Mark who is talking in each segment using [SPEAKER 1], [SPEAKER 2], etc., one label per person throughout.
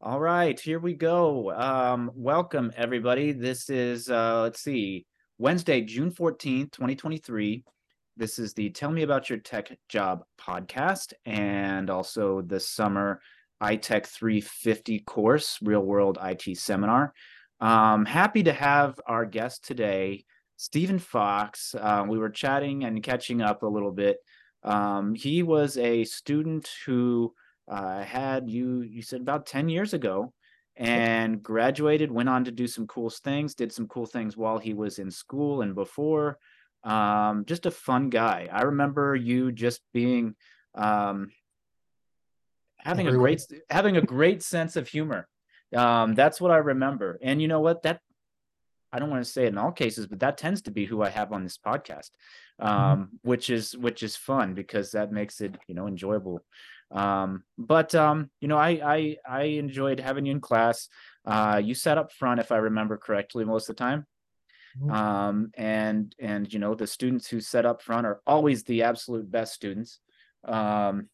[SPEAKER 1] All right, here we go. Um, welcome everybody. This is uh let's see, Wednesday, June 14th, 2023. This is the Tell Me About Your Tech Job podcast and also the summer iTech 350 course, real world IT seminar. Um, happy to have our guest today, Steven Fox. Uh, we were chatting and catching up a little bit. Um, he was a student who uh, had you you said about 10 years ago and graduated went on to do some cool things did some cool things while he was in school and before. Um, just a fun guy. I remember you just being um, having a great having a great sense of humor. Um, that's what i remember. And you know what? That i don't want to say it in all cases but that tends to be who i have on this podcast mm-hmm. um, mm-hmm. which is which is fun because that makes it you know enjoyable um, but um, you know, I, I I enjoyed having you in class. Uh, you sat up front, if I remember correctly, most of the time. Mm-hmm. Um, and and you know, the students who set up front are always the absolute best students. Um,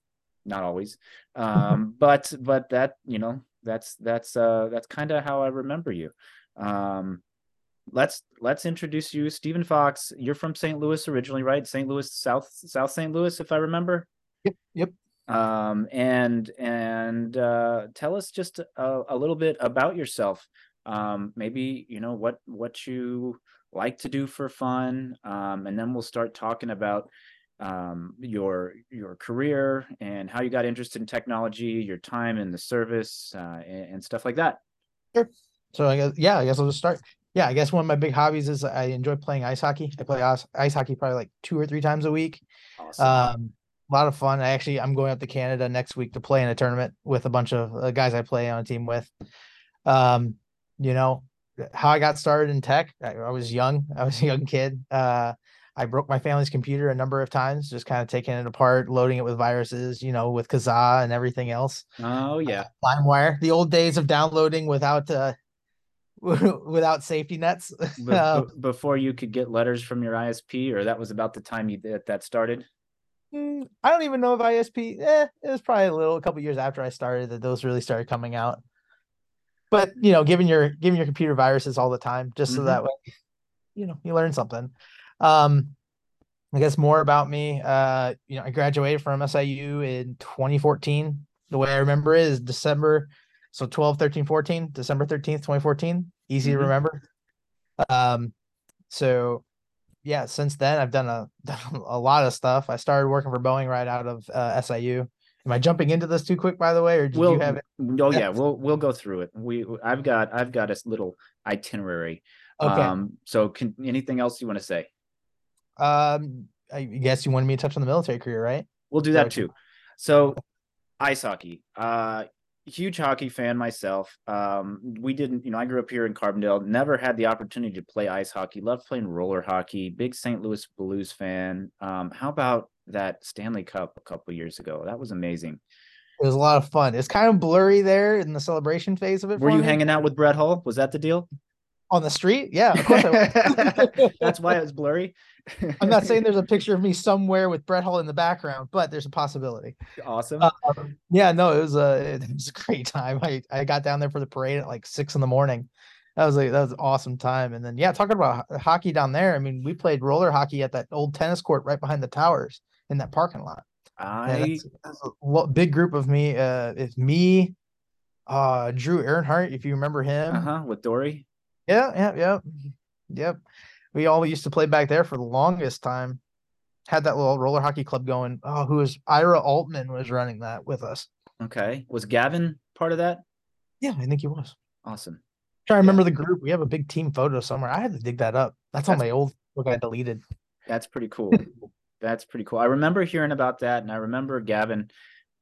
[SPEAKER 1] not always, um, but but that you know, that's that's uh, that's kind of how I remember you. Um, let's let's introduce you, Steven Fox. You're from St. Louis originally, right? St. Louis, South South St. Louis, if I remember.
[SPEAKER 2] Yep. Yep
[SPEAKER 1] um, and and uh, tell us just a, a, little bit about yourself. Um, maybe you know what what you like to do for fun, um, and then we'll start talking about um, your your career and how you got interested in technology, your time in the service, uh, and, and stuff like that.
[SPEAKER 2] Sure. So I guess yeah, I guess I'll just start. Yeah, I guess one of my big hobbies is I enjoy playing ice hockey. I play ice, ice hockey probably like two or three times a week. Awesome. Um, a lot of fun. I actually I'm going up to Canada next week to play in a tournament with a bunch of uh, guys I play on a team with. Um, you know how I got started in tech. I, I was young. I was a young kid. Uh, I broke my family's computer a number of times, just kind of taking it apart, loading it with viruses, you know, with Kazaa and everything else.
[SPEAKER 1] Oh yeah,
[SPEAKER 2] uh, LimeWire. The old days of downloading without uh, without safety nets.
[SPEAKER 1] Be- um, before you could get letters from your ISP, or that was about the time you that that started.
[SPEAKER 2] Mm, I don't even know if ISP. Eh, it was probably a little, a couple years after I started that those really started coming out. But you know, giving your giving your computer viruses all the time, just mm-hmm. so that way, you know, you learn something. Um, I guess more about me. Uh, you know, I graduated from SIU in 2014. The way I remember it is December, so 12, 13, 14, December 13th, 2014. Easy mm-hmm. to remember. Um, so yeah, since then I've done a done a lot of stuff. I started working for Boeing right out of uh, SIU. Am I jumping into this too quick, by the way, or did
[SPEAKER 1] we'll,
[SPEAKER 2] you have it?
[SPEAKER 1] Oh yeah, we'll we'll go through it. We I've got I've got a little itinerary. Okay. Um, so can anything else you want to say?
[SPEAKER 2] Um, I guess you wanted me to touch on the military career, right?
[SPEAKER 1] We'll do that too. So, ice hockey. Uh, huge hockey fan myself. Um, we didn't, you know, I grew up here in Carbondale, never had the opportunity to play ice hockey, loved playing roller hockey, big St. Louis Blues fan. Um, how about that Stanley Cup a couple years ago? That was amazing.
[SPEAKER 2] It was a lot of fun. It's kind of blurry there in the celebration phase of it.
[SPEAKER 1] Were you me. hanging out with Brett Hull? Was that the deal?
[SPEAKER 2] On the street? Yeah, of course
[SPEAKER 1] That's why it was blurry.
[SPEAKER 2] I'm not saying there's a picture of me somewhere with Brett Hull in the background, but there's a possibility.
[SPEAKER 1] Awesome. Uh,
[SPEAKER 2] yeah, no, it was a it was a great time. I I got down there for the parade at like six in the morning. That was like that was an awesome time. And then yeah, talking about hockey down there. I mean, we played roller hockey at that old tennis court right behind the towers in that parking lot.
[SPEAKER 1] I
[SPEAKER 2] that's, that's a big group of me. Uh, it's me, uh, Drew Earnhardt, if you remember him.
[SPEAKER 1] Uh huh. With Dory.
[SPEAKER 2] Yeah, yeah, yeah, yep we all used to play back there for the longest time. Had that little roller hockey club going. Oh, who was Ira Altman was running that with us.
[SPEAKER 1] Okay. Was Gavin part of that?
[SPEAKER 2] Yeah, I think he was.
[SPEAKER 1] Awesome.
[SPEAKER 2] I remember yeah. the group. We have a big team photo somewhere. I had to dig that up. That's, that's on my old book I deleted.
[SPEAKER 1] That's pretty cool. that's pretty cool. I remember hearing about that, and I remember Gavin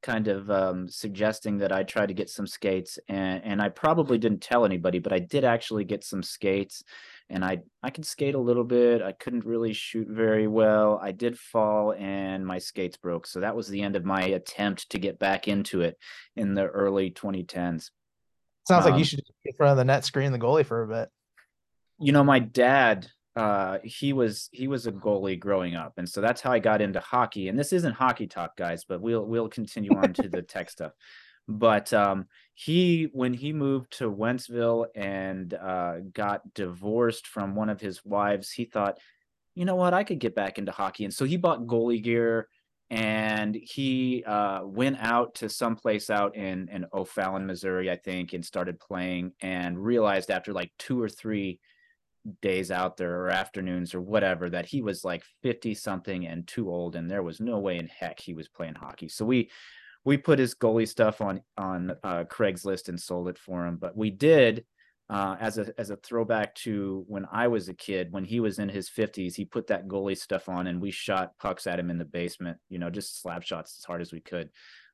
[SPEAKER 1] kind of um, suggesting that I try to get some skates, and and I probably didn't tell anybody, but I did actually get some skates, and I I could skate a little bit. I couldn't really shoot very well. I did fall and my skates broke. So that was the end of my attempt to get back into it in the early 2010s.
[SPEAKER 2] Sounds um, like you um, should get in front of the net screen the goalie for a bit.
[SPEAKER 1] You know, my dad uh he was he was a goalie growing up. And so that's how I got into hockey. And this isn't hockey talk guys but we'll we'll continue on to the tech stuff. But um, he when he moved to Wentzville and uh, got divorced from one of his wives, he thought, you know what, I could get back into hockey, and so he bought goalie gear and he uh, went out to someplace out in in O'Fallon, Missouri, I think, and started playing, and realized after like two or three days out there or afternoons or whatever that he was like 50 something and too old and there was no way in heck he was playing hockey so we we put his goalie stuff on on uh, craigslist and sold it for him but we did uh, as a as a throwback to when I was a kid, when he was in his fifties, he put that goalie stuff on, and we shot pucks at him in the basement. You know, just slap shots as hard as we could,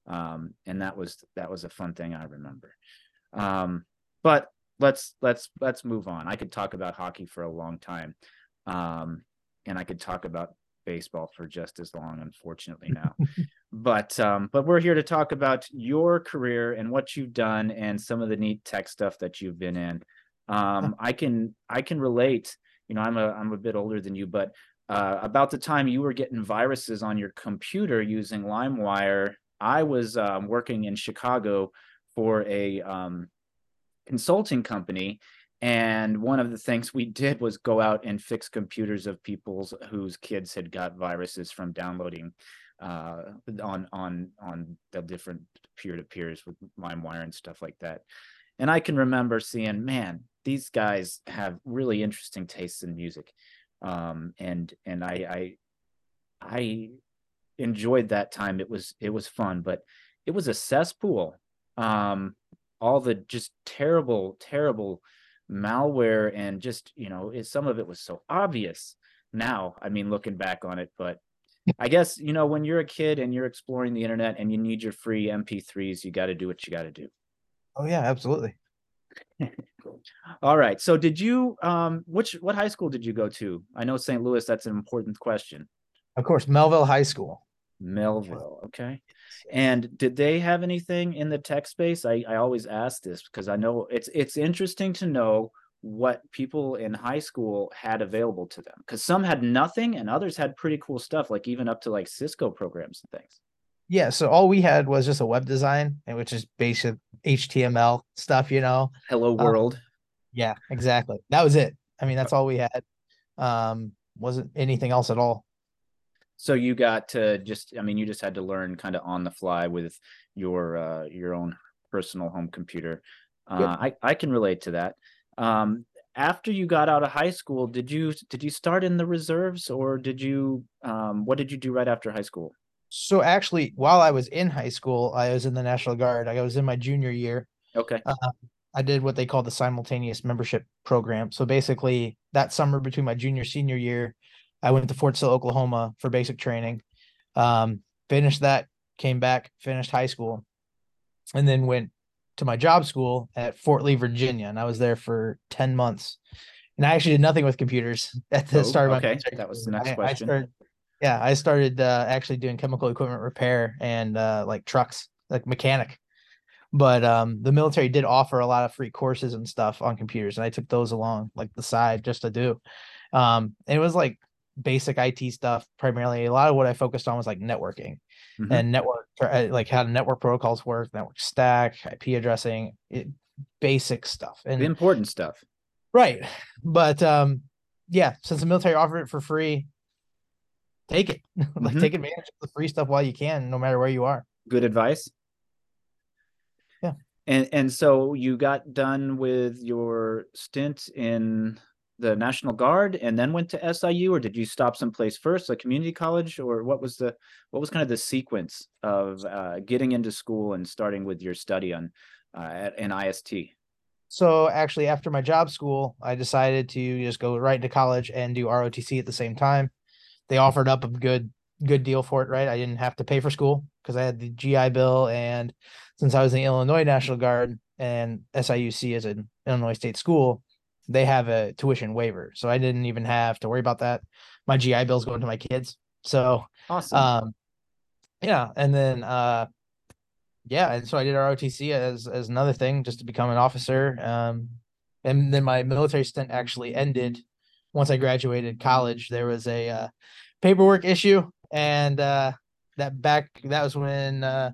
[SPEAKER 1] um, and that was that was a fun thing I remember. Um, but let's let's let's move on. I could talk about hockey for a long time, um, and I could talk about baseball for just as long, unfortunately now. but um, but we're here to talk about your career and what you've done and some of the neat tech stuff that you've been in. Um, I can I can relate. You know, I'm a I'm a bit older than you, but uh, about the time you were getting viruses on your computer using LimeWire, I was um, working in Chicago for a um, consulting company, and one of the things we did was go out and fix computers of people's whose kids had got viruses from downloading uh, on on on the different peer to peers with LimeWire and stuff like that. And I can remember seeing, man, these guys have really interesting tastes in music, um, and and I, I I enjoyed that time. It was it was fun, but it was a cesspool. Um, all the just terrible, terrible malware and just you know some of it was so obvious now i mean looking back on it but i guess you know when you're a kid and you're exploring the internet and you need your free mp3s you got to do what you got to do.
[SPEAKER 2] Oh yeah absolutely.
[SPEAKER 1] All right so did you um which what high school did you go to? I know st louis that's an important question.
[SPEAKER 2] Of course Mehlville high school
[SPEAKER 1] Mehlville okay and did they have anything in the tech space? I, I always ask this because I know it's it's interesting to know what people in high school had available to them because some had nothing and others had pretty cool stuff, like even up to like Cisco programs and things.
[SPEAKER 2] Yeah, so all we had was just a web design, and which is basic HTML stuff, you know.
[SPEAKER 1] Hello um, world. Um,
[SPEAKER 2] yeah, exactly. That was it. I mean, that's all we had. Um, wasn't anything else at all
[SPEAKER 1] so you got to just i mean you just had to learn kind of on the fly with your uh, your own personal home computer. Uh, yep. I, I can relate to that. Um, after you got out of high school did you did you start in the reserves or did you um, what did you do right after high school?
[SPEAKER 2] So actually while i was in high school i was in the national guard. I was in my junior year.
[SPEAKER 1] Okay. Uh,
[SPEAKER 2] i did what they call the simultaneous membership program. So basically that summer between my junior senior year I went to Fort Sill, Oklahoma for basic training. Um, finished that, came back, finished high school, and then went to my job school at Fort Lee, Virginia. And I was there for 10 months. And I actually did nothing with computers at the oh, start of
[SPEAKER 1] my okay. That was the next I, question.
[SPEAKER 2] I started, yeah, I started uh, actually doing chemical equipment repair and uh, like trucks, like mechanic. But um, the military did offer a lot of free courses and stuff on computers, and I took those along like the side just to do. Um, it was like basic IT stuff primarily. A lot of what I focused on was like networking mm-hmm. and network, uh, like how network protocols work, network stack, IP addressing, it, basic stuff,
[SPEAKER 1] and the important stuff.
[SPEAKER 2] Right, but um, yeah, since the military offered it for free, take it. like mm-hmm. take advantage of the free stuff while you can, no matter where you are.
[SPEAKER 1] Good advice.
[SPEAKER 2] Yeah.
[SPEAKER 1] And and so you got done with your stint in the National Guard and then went to SIU, or did you stop someplace first, like community college, or what was the what was kind of the sequence of uh, getting into school and starting with your study on uh, at an IST?
[SPEAKER 2] So actually, after my job school, I decided to just go right into college and do ROTC at the same time. They offered up a good good deal for it, right? I didn't have to pay for school because I had the GI Bill, and since I was in the Illinois National Guard and SIUC is an Illinois State school, they have a tuition waiver. So I didn't even have to worry about that. My GI Bill's going to my kids. So
[SPEAKER 1] awesome. Um,
[SPEAKER 2] yeah. And then, uh, yeah. And so I did ROTC as, as another thing just to become an officer. Um, and then my military stint actually ended once I graduated college. There was a, uh, paperwork issue and, uh, that back, that was when, uh,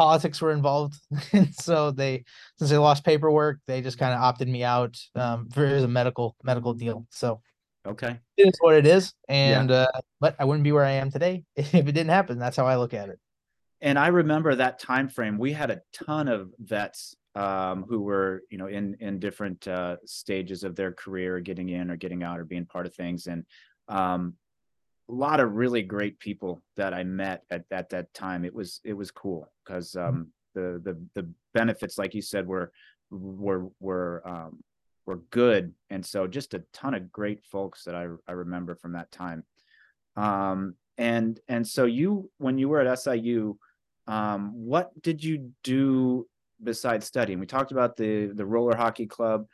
[SPEAKER 2] politics were involved, and so they since they lost paperwork, they just kind of opted me out um, for it was a medical medical deal. So
[SPEAKER 1] Okay.
[SPEAKER 2] it is what it is, and uh, but I wouldn't be where I am today if it didn't happen. That's how I look at it.
[SPEAKER 1] And I remember that time frame. We had a ton of vets um, who were, you know, in in different uh, stages of their career, getting in or getting out or being part of things, and um, a lot of really great people that I met at, at that time. It was it was cool because um, the the the benefits, like you said, were were were um, were good, and so just a ton of great folks that I I remember from that time. Um, and and so you when you were at SIU, um, what did you do besides studying? We talked about the the roller hockey club.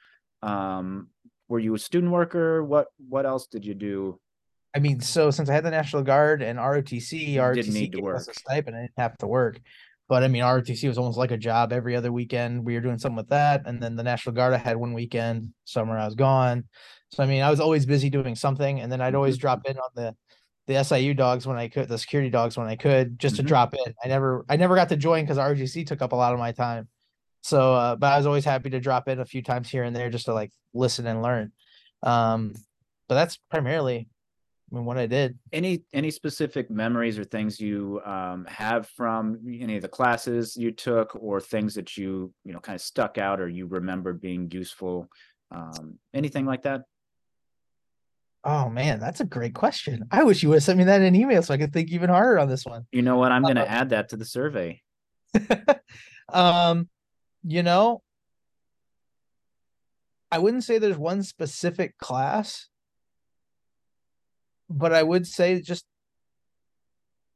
[SPEAKER 1] Um, were you a student worker? What what else did you do?
[SPEAKER 2] I mean, so since I had the National Guard and ROTC, ROTC
[SPEAKER 1] didn't need to
[SPEAKER 2] gave us a
[SPEAKER 1] work.
[SPEAKER 2] stipend. I didn't have to work. But I mean, ROTC was almost like a job every other weekend. We were doing something with that. And then the National Guard, I had one weekend, summer I was gone. So I mean, I was always busy doing something. And then I'd always
[SPEAKER 1] Mhm.
[SPEAKER 2] drop in on the the SIU dogs when I could, the security dogs when I could, just
[SPEAKER 1] Mhm.
[SPEAKER 2] to drop in. I never I never got to join because ROTC took up a lot of my time. So uh, but I was always happy to drop in a few times here and there just to like listen and learn. Um, but that's primarily I mean, what I did.
[SPEAKER 1] Any any specific memories or things you um, have from any of the classes you took, or things that you you know kind of stuck out, or you remember being useful? Um, anything like that?
[SPEAKER 2] Oh man, that's a great question. I wish you would have sent me that in an email so I could think even harder on this one.
[SPEAKER 1] You know what? I'm going to
[SPEAKER 2] Uh,
[SPEAKER 1] add that to the survey.
[SPEAKER 2] Um, you know, I wouldn't say there's one specific class, but I would say just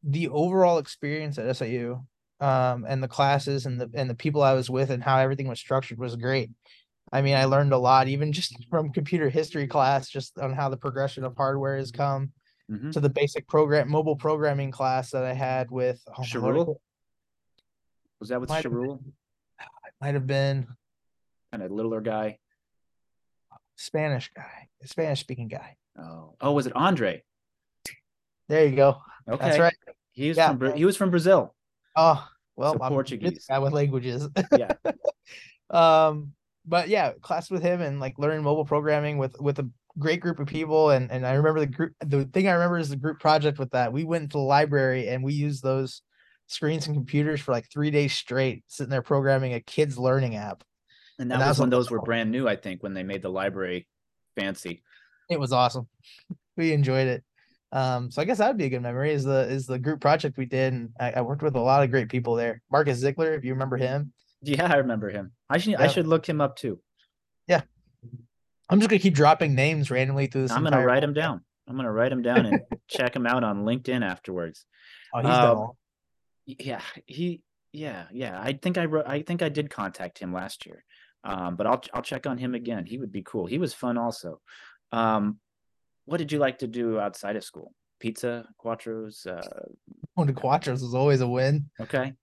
[SPEAKER 2] the overall experience at SIU, um, and the classes and the and the people I was with and how everything was structured was great. I mean, I learned a lot, even just from computer history class, just on how the progression of hardware has come
[SPEAKER 1] Mhm.
[SPEAKER 2] to the basic program, mobile programming class that I had with oh,
[SPEAKER 1] Was that with
[SPEAKER 2] Might it might have been
[SPEAKER 1] Kind of littler guy.
[SPEAKER 2] Spanish guy, Spanish speaking guy.
[SPEAKER 1] Oh, oh, was it Andre?
[SPEAKER 2] There you go.
[SPEAKER 1] Okay,
[SPEAKER 2] That's right.
[SPEAKER 1] He was
[SPEAKER 2] Yeah.
[SPEAKER 1] from Bra- he was from Brazil.
[SPEAKER 2] Oh, well,
[SPEAKER 1] So
[SPEAKER 2] I'm a good
[SPEAKER 1] Portuguese.
[SPEAKER 2] guy with languages.
[SPEAKER 1] Yeah.
[SPEAKER 2] um, but yeah, class with him and like learning mobile programming with with a great group of people. And and I remember the group. The thing I remember is the group project with that. We went to the library and we used those screens and computers for like three days straight, sitting there programming a kids learning app.
[SPEAKER 1] And that
[SPEAKER 2] And that
[SPEAKER 1] was
[SPEAKER 2] was
[SPEAKER 1] when those were brand new, I think, when they made the library fancy.
[SPEAKER 2] It was awesome. we enjoyed it. Um, so I guess that would be a good memory is the is the group project we did. And I, I worked with a lot of great people there. Marcus Ziegler, if you remember him.
[SPEAKER 1] Yeah, I remember him. I should I should look him up too.
[SPEAKER 2] Yeah, I'm just gonna keep dropping names randomly through this.
[SPEAKER 1] I'm gonna write him
[SPEAKER 2] podcast.
[SPEAKER 1] down. I'm gonna write him down and check him out on LinkedIn afterwards.
[SPEAKER 2] Oh, he's done
[SPEAKER 1] Um,
[SPEAKER 2] all.
[SPEAKER 1] Yeah, he yeah, yeah. I think I wrote I think I did contact him last year. Um, but I'll I'll check on him again. He would be cool. He was fun also. Um, what did you like to do outside of school? Pizza, Quatro's, uh,
[SPEAKER 2] Going to Quatro's was always a win.
[SPEAKER 1] okay.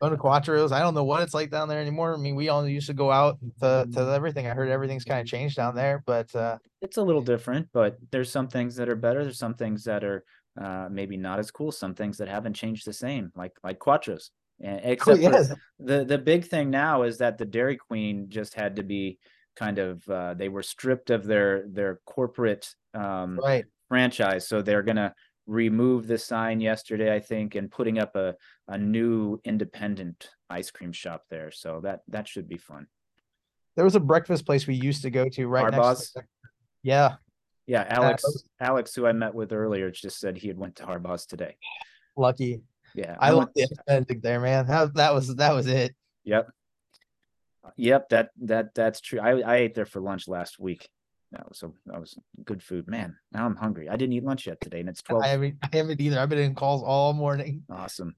[SPEAKER 2] Going to Quatro's. I don't know what it's like down there anymore. I mean, we all used to go out to, to everything. I heard everything's kind of changed down there, but uh,
[SPEAKER 1] It's a little different, but there's some things that are better. There's some things that are uh, maybe not as cool. Some things that haven't changed the same, like like Quatro's. And
[SPEAKER 2] oh,
[SPEAKER 1] except for
[SPEAKER 2] yes,
[SPEAKER 1] the the big thing now is that the Dairy Queen just had to be kind of uh, they were stripped of their their corporate um,
[SPEAKER 2] right.
[SPEAKER 1] franchise, so they're gonna remove the sign yesterday, I think, and putting up a a new independent ice cream shop there. So that that should be fun.
[SPEAKER 2] There was a breakfast place we used to go to right next.
[SPEAKER 1] Harbaugh's?
[SPEAKER 2] To yeah,
[SPEAKER 1] Yeah, Alex
[SPEAKER 2] those-
[SPEAKER 1] Alex, who I met with earlier, just said he had went to Harbaugh's today.
[SPEAKER 2] lucky.
[SPEAKER 1] Yeah,
[SPEAKER 2] I
[SPEAKER 1] went-
[SPEAKER 2] love the authentic there, man. That, that was that was it.
[SPEAKER 1] Yep. Yep, that that that's true. I I ate there for lunch last week. That was so that was good food. Man, now I'm hungry. I didn't eat lunch yet today, and it's twelve.
[SPEAKER 2] I haven't I haven't either. I've been in calls all morning.
[SPEAKER 1] Awesome.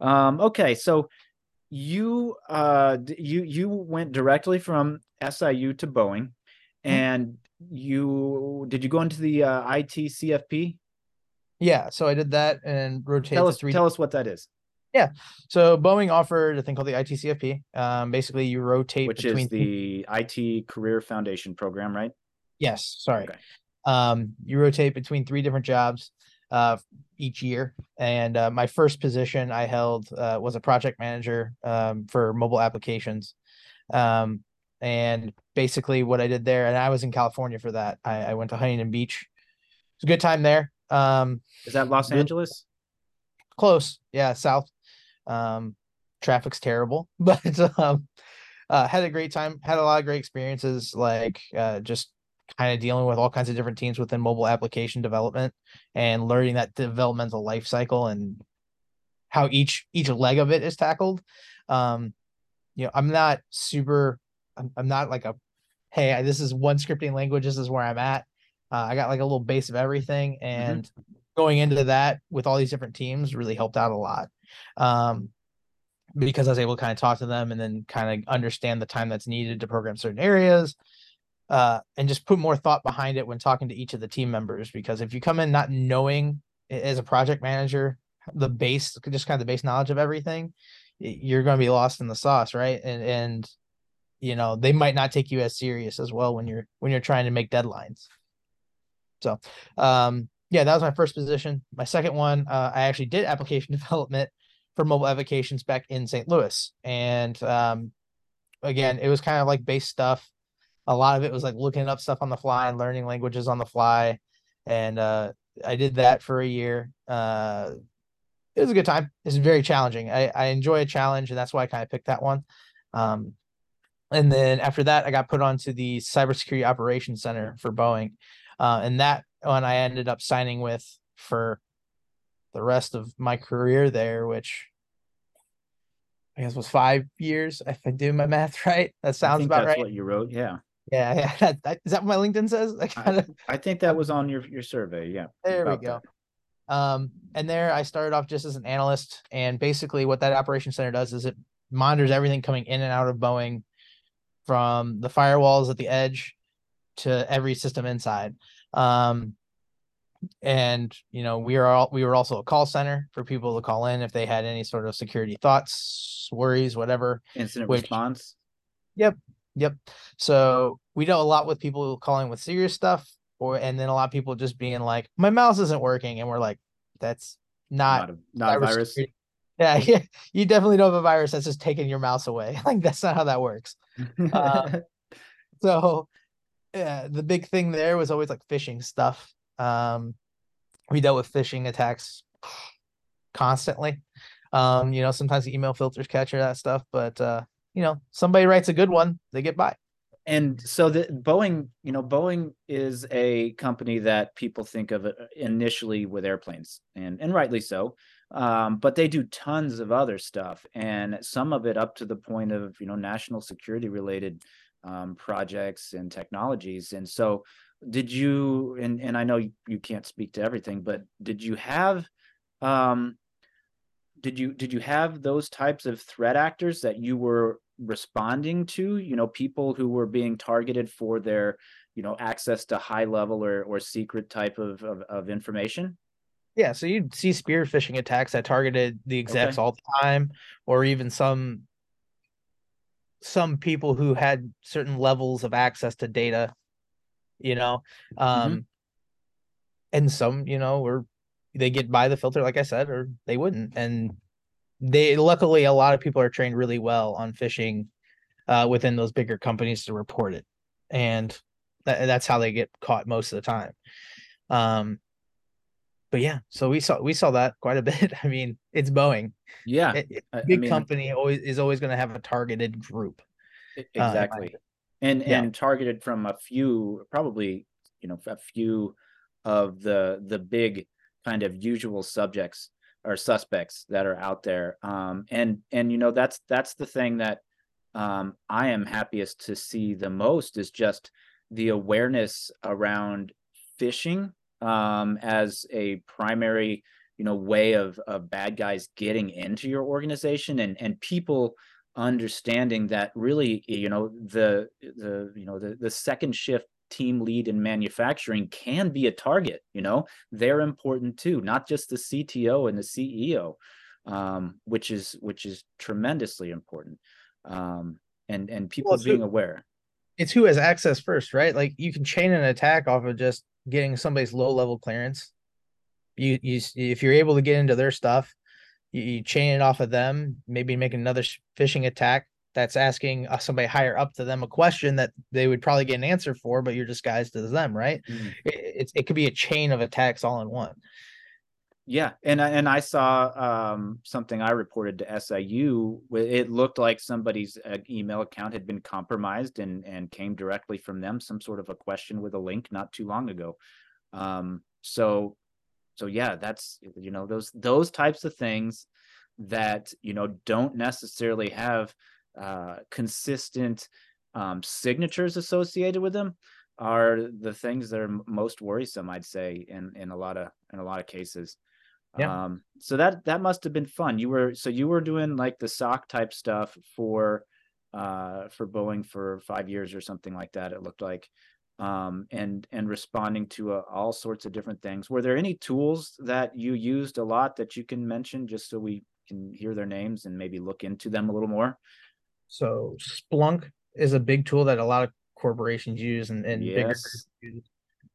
[SPEAKER 1] Um, okay, so you uh you you went directly from SIU to Boeing, and you did you go into the uh, IT CFP?
[SPEAKER 2] Yeah, so I did that and rotated
[SPEAKER 1] Tell us
[SPEAKER 2] three
[SPEAKER 1] tell us what that is,
[SPEAKER 2] So Boeing offered a thing called the ITCFP. Um, basically you rotate
[SPEAKER 1] which
[SPEAKER 2] between
[SPEAKER 1] is the IT Career Foundation program, right?
[SPEAKER 2] yes, sorry.
[SPEAKER 1] Okay.
[SPEAKER 2] Um, you rotate between three different jobs. uh, each year. And uh, my first position I held uh, was a project manager um, for mobile applications. Um, and basically, what I did there, and I was in California for that. I, I went to Huntington Beach. It's a good time there. Um,
[SPEAKER 1] Is that Los Angeles?
[SPEAKER 2] Close, yeah, south. Um, traffic's terrible, but um, uh, had a great time. Had a lot of great experiences, like uh, just kind of dealing with all kinds of different teams within mobile application development and learning that developmental life cycle and how each each leg of it is tackled. Um, you know, I'm not super. I'm, I'm not like a, hey, this is one scripting language. This is where I'm at. Uh, I got like a little base of everything, mm-hmm. and mm-hmm. Going into that with all these different teams really helped out a lot. Um, because I was able to kind of talk to them and then kind of understand the time that's needed to program certain areas, uh, and just put more thought behind it when talking to each of the team members. Because if you come in not knowing as a project manager the base, just kind of the base knowledge of everything, you're going to be lost in the sauce, right? And and you know they might not take you as serious as well when you're when you're trying to make deadlines. So, um, yeah, that was my first position. My second one, uh, I actually did application development for mobile applications back in St. Louis, and um, again, it was kind of like base stuff. A lot of it was like looking up stuff on the fly and learning languages on the fly, and uh, I did that for a year. Uh, it was a good time. It's very challenging. I, I enjoy a challenge, and that's why I kind of picked that one. Um, and then after that, I got put onto the Cybersecurity Operations Center for Boeing, uh, and that one I ended up signing with for the rest of my career there, which I guess was five years. If I do my math right, that sounds about right.
[SPEAKER 1] What you wrote, yeah.
[SPEAKER 2] Yeah, yeah. That, that, is that what my LinkedIn says?
[SPEAKER 1] I, kinda... I, I think that was on your your survey. Yeah.
[SPEAKER 2] There we go. That. Um, and there I started off just as an analyst, and basically what that operation center does is it monitors everything coming in and out of Boeing, from the firewalls at the edge to every system inside. Um, and you know we are all we were also a call center for people to call in if they had any sort of security thoughts worries whatever
[SPEAKER 1] incident which, response?
[SPEAKER 2] Yep yep. So we dealt a lot with people calling with serious stuff or and then a lot of people just being like my mouse isn't working and we're like that's not
[SPEAKER 1] not a, not a virus security.
[SPEAKER 2] yeah, yeah. You definitely don't have a virus that's just taking your mouse away. Like that's not how that works. Um, so yeah, the big thing there was always like phishing stuff. Um, we dealt with phishing attacks constantly. Um, you know, sometimes the email filters capture that stuff, but uh, you know, somebody writes a good one, they get by.
[SPEAKER 1] And so the Boeing, you know, Boeing is a company that people think of uh, initially with airplanes, and and rightly so. Um, but they do tons of other stuff, and some of it up to the point of you know national security related um, projects and technologies. And so, did you? And and I know you, can't speak to everything, but did you have? Um, did you did you have those types of threat actors that you were responding to? You know, people who were being targeted for their you know access to high level or or secret type of of, of information.
[SPEAKER 2] Yeah, so you'd see spear phishing attacks that targeted the execs okay. all the time, or even some some people who had certain levels of access to data, you know, um, mm-hmm. and some, you know, were they get by the filter, like I said, or they wouldn't. And they luckily a lot of people are trained really well on phishing uh, within those bigger companies to report it, and that, that's how they get caught most of the time. Um, but yeah, so we saw we saw that quite a bit. I mean, it's Boeing.
[SPEAKER 1] Yeah,
[SPEAKER 2] it, big I mean, company always is always going to have a targeted group.
[SPEAKER 1] Uh, exactly, uh, and yeah. and targeted from a few, probably you know, a few of the the big kind of usual subjects or suspects that are out there. Um, and and you know that's that's the thing that um, I am happiest to see the most is just the awareness around phishing um, as a primary you know way of of bad guys getting into your organization and and people understanding that really you know the the you know the the second shift team lead in manufacturing can be a target you know? They're important too not just the cto and the ceo um, which is which is tremendously important um, and and people well, being aware
[SPEAKER 2] it's who has access first right like you can chain an attack off of just getting somebody's low level clearance You you if you're able to get into their stuff, you, you chain it off of them. Maybe make another phishing attack that's asking uh, somebody higher up to them a question that they would probably get an answer for, but you're disguised as them, right? Mm. It, it, it could be a chain of attacks all in one.
[SPEAKER 1] Yeah, and and I saw um, something I reported to SIU. It looked like somebody's uh, email account had been compromised and and came directly from them. Some sort of a question with a link not too long ago. Um, so, so yeah, that's you know those those types of things that you know don't necessarily have uh, consistent um, signatures associated with them are the things that are most worrisome i'd say in in a lot of in a lot of cases yeah. Um, so that that must have been fun. You were so you were doing like the SOC type stuff for uh for Boeing for five years or something like that. It looked like, um, and and responding to uh, all sorts of different things. Were there any tools that you used a lot that you can mention, just so we can hear their names and maybe look into them a little more?
[SPEAKER 2] So Splunk is a big tool that a lot of corporations use and, and yes. bigger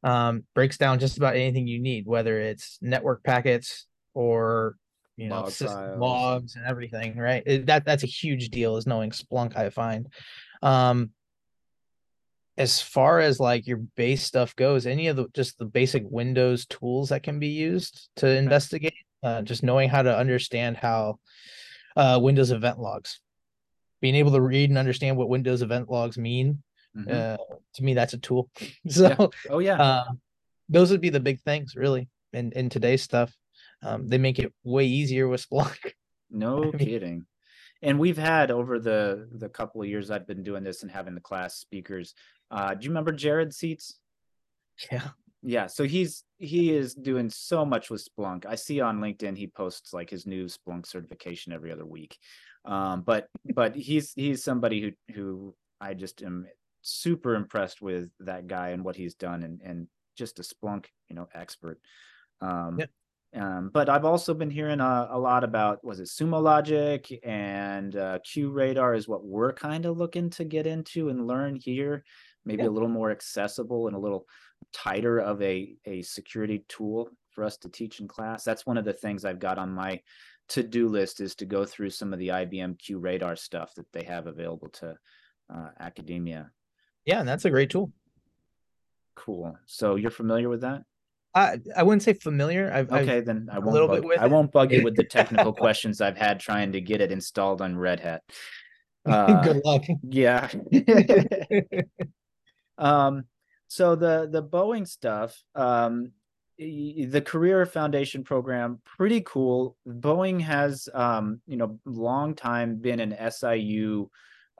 [SPEAKER 2] um, breaks down just about anything you need, whether it's network packets or you know Log logs and everything. Right, it, that that's a huge deal is knowing Splunk. I find. Um, as far as like your base stuff goes, any of the just the basic Windows tools that can be used to investigate, uh, just knowing how to understand how uh, Windows event logs, being able to read and understand what Windows event logs mean Mm-hmm. Uh, to me, that's a tool. so,
[SPEAKER 1] yeah. oh yeah, uh,
[SPEAKER 2] those would be the big things, really, in in today's stuff. Um, they make it way easier with Splunk.
[SPEAKER 1] No I mean, kidding. And we've had over the the couple of years I've been doing this and having the class speakers. Uh, do you remember Jared Seats?
[SPEAKER 2] Yeah.
[SPEAKER 1] Yeah, so he's he is doing so much with Splunk. I see on LinkedIn he posts like his new Splunk certification every other week. Um, but but he's he's somebody who who I just am super impressed with that guy and what he's done and and just a Splunk, you know, expert. Um, yep. um, but I've also been hearing a, a, lot about was it Sumo Logic and uh, Radar is what we're kind of looking to get into and learn here. Maybe a little more accessible and a little tighter of a a security tool for us to teach in class. That's one of the things I've got on my to-do list is to go through some of the IBM QRadar stuff that they have available to uh, academia
[SPEAKER 2] yeah, and that's a great tool.
[SPEAKER 1] Cool. So you're familiar with that?
[SPEAKER 2] I I wouldn't say familiar. I've,
[SPEAKER 1] okay,
[SPEAKER 2] I've
[SPEAKER 1] then I won't. Bug, I won't bug you with the technical questions I've had trying to get it installed on Red Hat.
[SPEAKER 2] Uh, Good luck.
[SPEAKER 1] Yeah. um. So the the Boeing stuff, um, the Career Foundation program, pretty cool. Boeing has, um, you know, long time been an SIU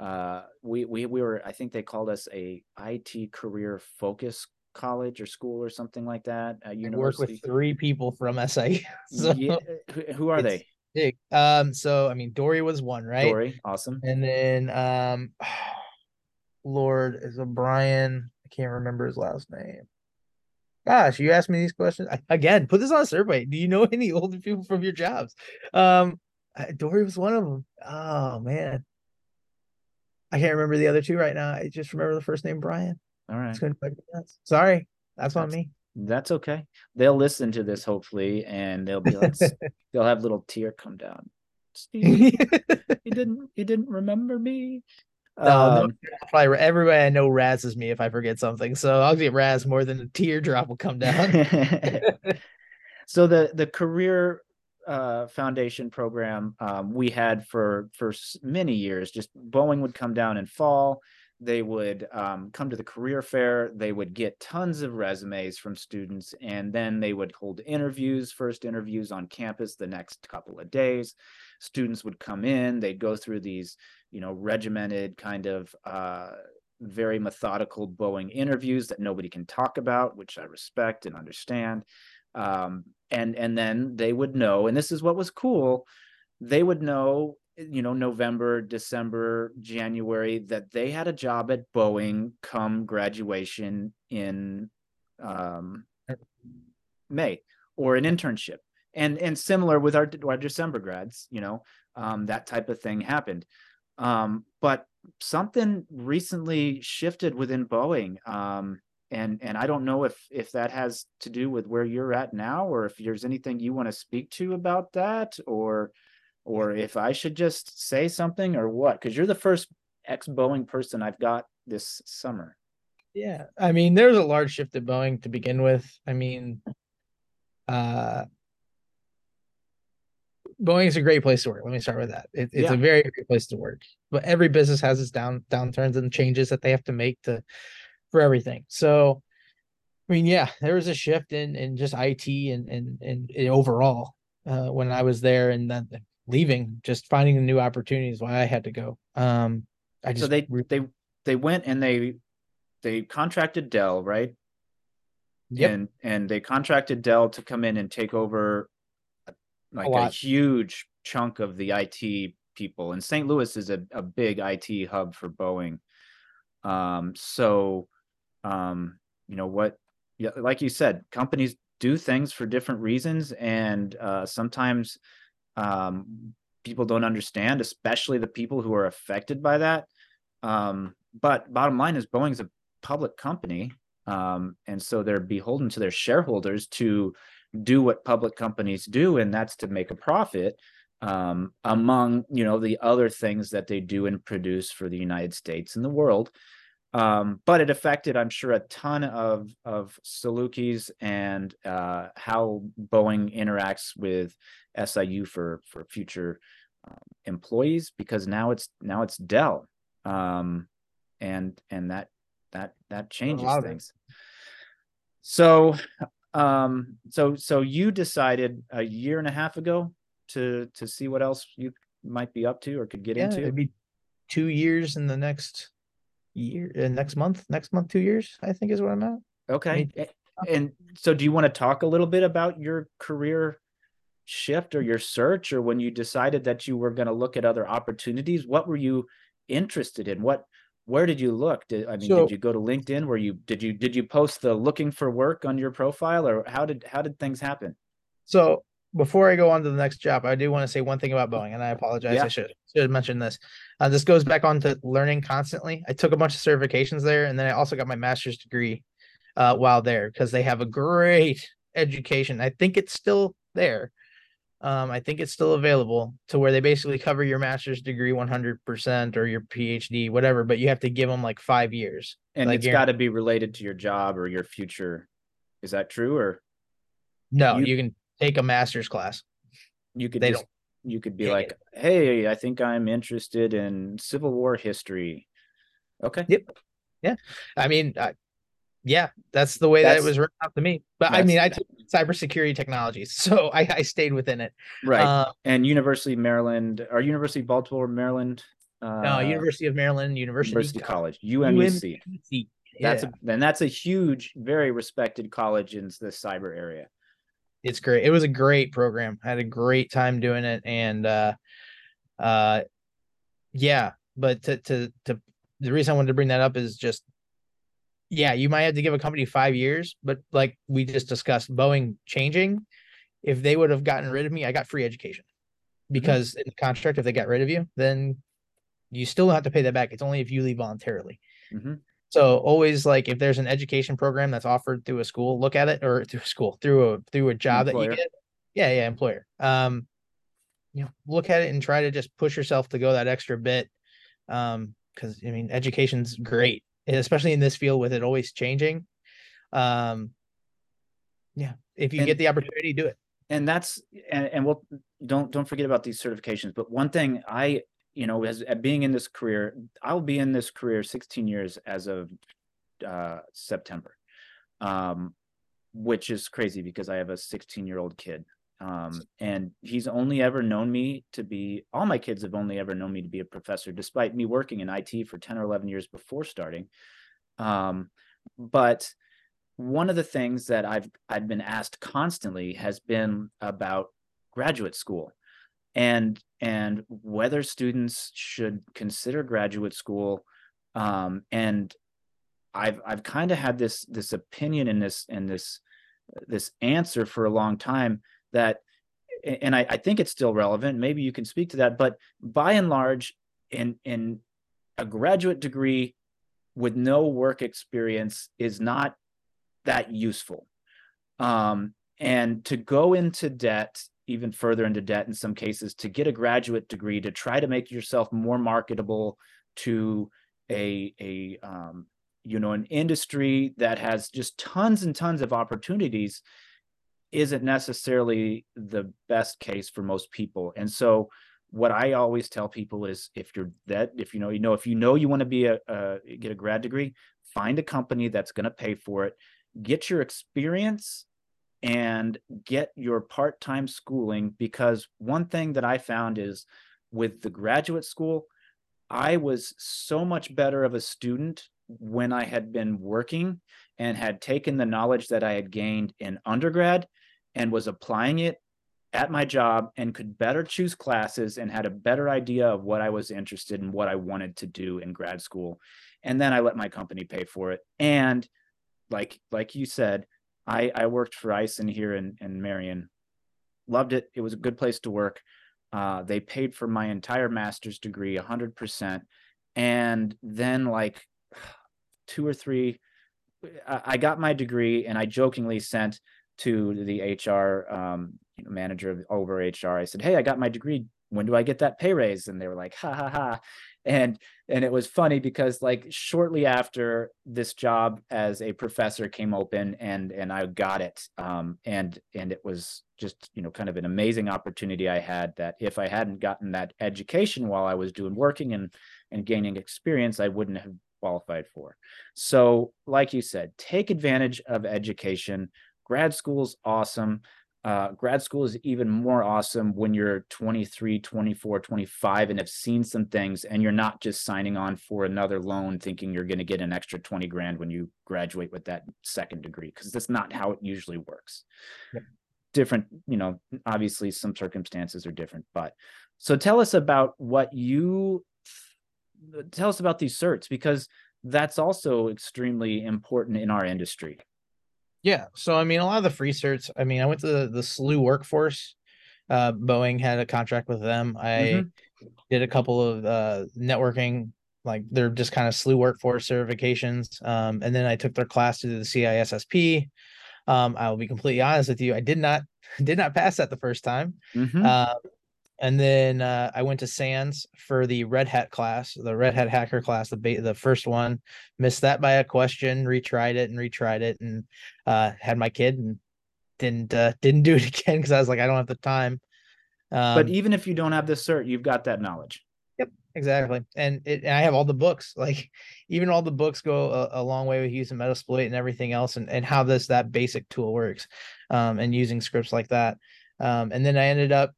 [SPEAKER 1] uh, we we we were I think they called us a IT career focus college or school or something like that.
[SPEAKER 2] At university. work with three people from SIU. So
[SPEAKER 1] yeah. who are they?
[SPEAKER 2] Big. Um, so I mean, Dory was one, right?
[SPEAKER 1] Dory, awesome.
[SPEAKER 2] And then um, Lord is a Brian. I can't remember his last name. Gosh, you asked me these questions again. Put this on a survey. Do you know any older people from your jobs? Um, Dory was one of them. Oh man, I can't remember the other two right now. I just remember the first name Brian.
[SPEAKER 1] All right.
[SPEAKER 2] Sorry, that's, that's on me.
[SPEAKER 1] That's okay. They'll listen to this hopefully, and they'll be like, they'll have little tear come down. Steve, he didn't, he didn't remember me.
[SPEAKER 2] No, um, probably everybody I know razzes me if I forget something, so I'll get razzed more than a teardrop will come down.
[SPEAKER 1] so the the career uh, foundation program um, we had for for many years. Just Boeing would come down in fall. They would um, come to the career fair. They would get tons of resumes from students, and then they would hold interviews, first interviews on campus the next couple of days. Students would come in. They'd go through these, you know, regimented kind of. Uh, very methodical Boeing interviews that nobody can talk about, which I respect and understand. Um, and and then they would know and this is what was cool they would know you know november december january that they had a job at boeing come graduation in um, may or an internship. And and similar with our, our december grads you know um, that type of thing happened. Um, but something recently shifted within boeing. Um, and and I don't know if if that has to do with where you're at now, or if there's anything you want to speak to about that, or or if I should just say something or what, because you're the first ex Boeing person I've got this summer.
[SPEAKER 2] Yeah, I mean, there's a large shift at Boeing to begin with. I mean, uh, Boeing is a great place to work. Let me start with that. It, it's yeah. a very great place to work. But every business has its down downturns and changes that they have to make to for everything. So, I mean, yeah, there was a shift in in just IT and and and, and overall uh, when I was there, and then leaving, just finding the new opportunities. Why I had to go. Um, I just
[SPEAKER 1] so they they they went and they they contracted Dell, right? Yep. And and they contracted Dell to come in and take over like a, a huge chunk of the IT people. And St. Louis is a, a big IT hub for Boeing. Um, so um, you know what like you said, companies do things for different reasons, and uh, sometimes um, people don't understand, especially the people who are affected by that. Um, but bottom line is, Boeing's a public company, um, and so they're beholden to their shareholders to do what public companies do, and that's to make a profit. Um, among you know the other things that they do and produce for the United States and the world, um, but it affected, I'm sure, a ton of of Salukis and uh, how Boeing interacts with SIU for for future um, employees because now it's now it's Dell, um, and and that that that changes things. So, um, so so you decided a year and a half ago to to see what else you might be up to or could get yeah, into.
[SPEAKER 2] It'd be two years in the next year uh, next month next month two years i think is what i'm at.
[SPEAKER 1] Okay. And so do you want to talk a little bit about your career shift or your search or when you decided that you were going to look at other opportunities? What were you interested in? What where did you look? Did i mean so, did you go to linkedin? Where you did you did you post the looking for work on your profile or how did how did things happen?
[SPEAKER 2] So before I go on to the next job, I do want to say one thing about Boeing, and I apologize. Yeah. I should should have mentioned this. Uh, this goes back on to learning constantly. I took a bunch of certifications there, and then I also got my master's degree uh, while there because they have a great education. I think it's still there. Um, I think it's still available to where they basically cover your master's degree 100% or your PhD, whatever, but you have to give them like five years.
[SPEAKER 1] And
[SPEAKER 2] like
[SPEAKER 1] it's got to be related to your job or your future. Is that true? Or
[SPEAKER 2] no, you, you can take a master's class.
[SPEAKER 1] You could they just, don't. You could be like. "Hey, I think I'm interested in Civil War history." Okay.
[SPEAKER 2] Yep. Yeah. I mean, uh, yeah, that's the way that's, that it was written out to me. But I mean, I took cybersecurity technologies, so I, I stayed within it.
[SPEAKER 1] Right. Uh, and University of Maryland, or University of Baltimore, Maryland.
[SPEAKER 2] Uh, no, University of Maryland, University,
[SPEAKER 1] University College. UMC. Yeah. That's a then that's a huge, very respected college in the cyber area
[SPEAKER 2] it's great. It was a great program. I had a great time doing it, and uh, uh, yeah. But to to to the reason I wanted to bring that up is just, yeah, you might have to give a company five years, but like we just discussed, Boeing changing. If they would have gotten rid of me, I got free education mm-hmm. because mm-hmm. in the contract, if they got rid of you, then you still don't have to pay that back. It's only if you leave voluntarily. Mm-hmm. So always like if there's an education program that's offered through a school, look at it or through a school, through a through a job employer. that you get. Yeah, yeah, employer. Um, you know, look at it and try to just push yourself to go that extra bit. Um, because I mean education's great, especially in this field with it always changing. Um yeah, if you and, get the opportunity, do it.
[SPEAKER 1] And that's and, and we'll don't don't forget about these certifications. But one thing I you know, as being in this career, I'll be in this career 16 years as of uh, September, um, which is crazy because I have a 16 year old kid. Um, and he's only ever known me to be, all my kids have only ever known me to be a professor, despite me working in IT for 10 or 11 years before starting. Um, but one of the things that I've I've been asked constantly has been about graduate school and and whether students should consider graduate school um, and i've i've kind of had this this opinion in this in this this answer for a long time that and I, I think it's still relevant maybe you can speak to that but by and large in in a graduate degree with no work experience is not that useful. Um, and to go into debt, even further into debt in some cases, to get a graduate degree, to try to make yourself more marketable to a a um, you know an industry that has just tons and tons of opportunities isn't necessarily the best case for most people. And so what i always tell people is if you're that if you know you know if you know you want to be a, a get a grad degree find a company that's going to pay for it. Get your experience and get your part-time schooling because one thing that i found is with the graduate school i was so much better of a student when I had been working and had taken the knowledge that I had gained in undergrad and was applying it at my job and could better choose classes and had a better idea of what I was interested in, what I wanted to do in grad school. And then I let my company pay for it. And like like you said, I, I worked for Eisen here in, in Marion. Loved it. It was a good place to work. Uh, they paid for my entire master's degree 100%. And then, like two or three. I got my degree, and I jokingly sent to the HR um, manager over HR. I said, "Hey, I got my degree. When do I get that pay raise?" And they were like, "Ha ha ha!" And and it was funny because like shortly after this job as a professor came open, and and I got it, um, and and it was just you know kind of an amazing opportunity I had. That if I hadn't gotten that education while I was doing working and and gaining experience, I wouldn't have qualified for. So, like you said, take advantage of education. Grad school's awesome. Uh, grad school is even more awesome when you're 23, 24, 25 and have seen some things and you're not just signing on for another loan thinking you're going to get an extra 20 grand when you graduate with that second degree because that's not how it usually works. Yeah. Different, you know, obviously some circumstances are different, but so tell us about what you tell us about these certs because that's also extremely important in our industry.
[SPEAKER 2] Yeah. So I mean, a lot of the free certs. I mean, I went to the, the SLU workforce. Uh, Boeing had a contract with them. I mm-hmm. did a couple of uh, networking, like they're just kind of SLU workforce certifications. Um, and then I took their class to do the CISSP. Um, I will be completely honest with you. I did not did not pass that the first time. Mm-hmm. Uh, and then uh, I went to SANS for the Red Hat class, the Red Hat Hacker class, the ba- the first one. Missed that by a question, retried it and retried it, and uh, had my kid and didn't uh, didn't do it again because I was like, I don't have the time.
[SPEAKER 1] Um, but even if you don't have the cert, you've got that knowledge.
[SPEAKER 2] Yep, exactly. And, it, and I have all the books. Like even all the books go a, a, long way with using Metasploit and everything else, and and how this that basic tool works, um, and using scripts like that. Um, and then I ended up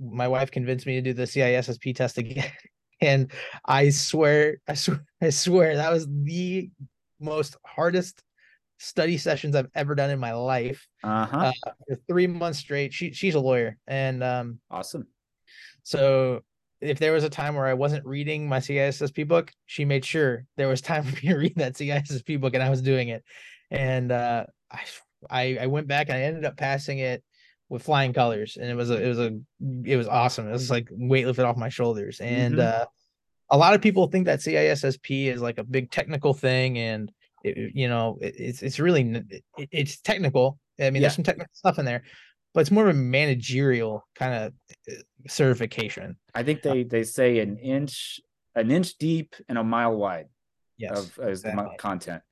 [SPEAKER 2] my wife convinced me to do the CISSP test again. and I swear, I swear, I swear that was the most hardest study sessions I've ever done in my life. Uh-huh. Uh, for three months straight. She she's a lawyer. And um
[SPEAKER 1] awesome.
[SPEAKER 2] So if there was a time where I wasn't reading my CISSP book, she made sure there was time for me to read that CISSP book and I was doing it. And uh I I, I went back and I ended up passing it with flying colors, and it was a it was a it was awesome. It was like weight lifted off my shoulders, and mm-hmm. uh, a lot of people think that CISSP is like a big technical thing, and it, you know it, it's it's really it, it's technical. I mean, yeah. there's some technical stuff in there, but it's more of a managerial kind of uh, certification.
[SPEAKER 1] I think they they say an inch an inch deep and a mile wide.
[SPEAKER 2] Yes,
[SPEAKER 1] of as exactly. content.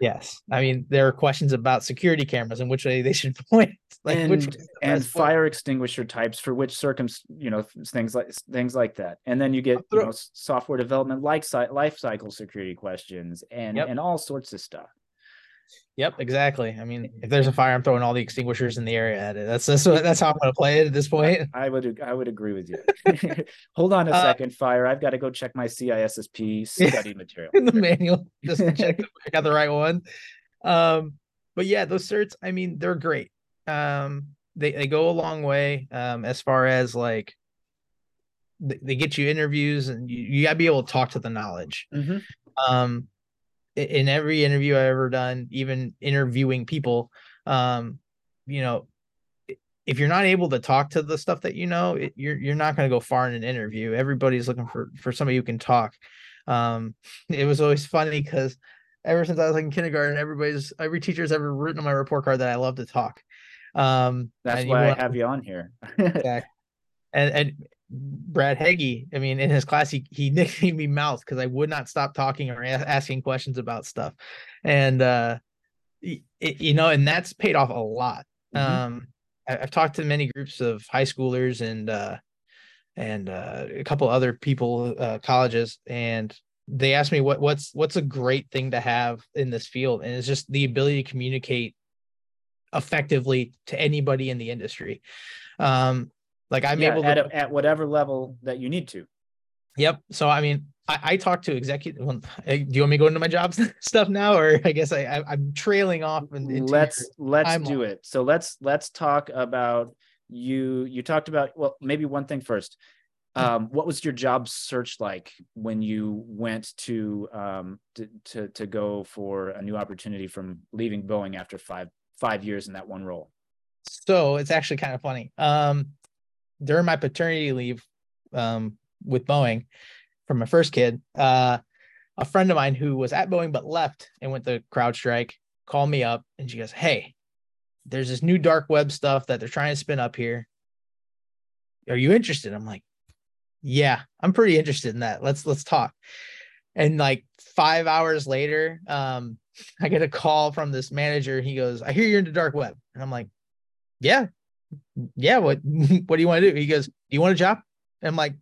[SPEAKER 2] Yes, I mean there are questions about security cameras and which way they should point,
[SPEAKER 1] like and, which and fire point. extinguisher types for which circum, you know, things like things like that. And then you get you know, software development like life cycle security questions and yep. and all sorts of stuff.
[SPEAKER 2] Yep, exactly. I mean, if there's a fire, I'm throwing all the extinguishers in the area at it. That's that's, that's how I'm going to play it at this point.
[SPEAKER 1] I would I would agree with you. Hold on a uh, second, fire. I've got to go check my CISSP study material.
[SPEAKER 2] In the manual, just to check I got the right one. Um, but yeah, those certs. I mean, they're great. Um, they they go a long way. Um, as far as like they, they get you interviews, and you, you got to be able to talk to the knowledge. Mm-hmm. Um, in every interview I've ever done, even interviewing people, um, you know, if you're not able to talk to the stuff that you know, it, you're you're not going to go far in an interview. Everybody's looking for for somebody who can talk. Um, it was always funny because ever since I was like in kindergarten. Everybody's every teacher's ever written on my report card that I love to talk. Um,
[SPEAKER 1] That's why I have you on here.
[SPEAKER 2] and and Brad Heggie, I mean, in his class, he he nicknamed me Mouth because I would not stop talking or a- asking questions about stuff, and uh, it, you know, and that's paid off a lot.
[SPEAKER 1] Mhm.
[SPEAKER 2] Um, I, I've talked to many groups of high schoolers and uh, and uh, a couple other people, uh, colleges, and they asked me what what's what's a great thing to have in this field, and it's just the ability to communicate effectively to anybody in the industry. Um, like I'm
[SPEAKER 1] Yeah,
[SPEAKER 2] able to
[SPEAKER 1] at, a, at whatever level that you need to.
[SPEAKER 2] Yep. So I mean, I, I talk to executive. Well, do you want me to go into my jobs stuff now, or I guess I, I I'm trailing off and
[SPEAKER 1] let's let's do it so let's let's talk about you you talked about well maybe one thing first um what was your job search like when you went to um to, to to go for a new opportunity from leaving boeing after five five years in that one role
[SPEAKER 2] So it's actually kind of funny. Um, during my paternity leave, um, with Boeing, from my first kid, uh, a friend of mine who was at Boeing but left and went to CrowdStrike called me up and she goes, "Hey, there's this new dark web stuff that they're trying to spin up here. Are you interested?" I'm like, "Yeah, I'm pretty interested in that. Let's let's talk." And like five hours later, um, I get a call from this manager. He goes, "I hear you're into dark web," and I'm like, "Yeah, yeah. What what do you want to do?" He goes, "Do you want a job?" And I'm like,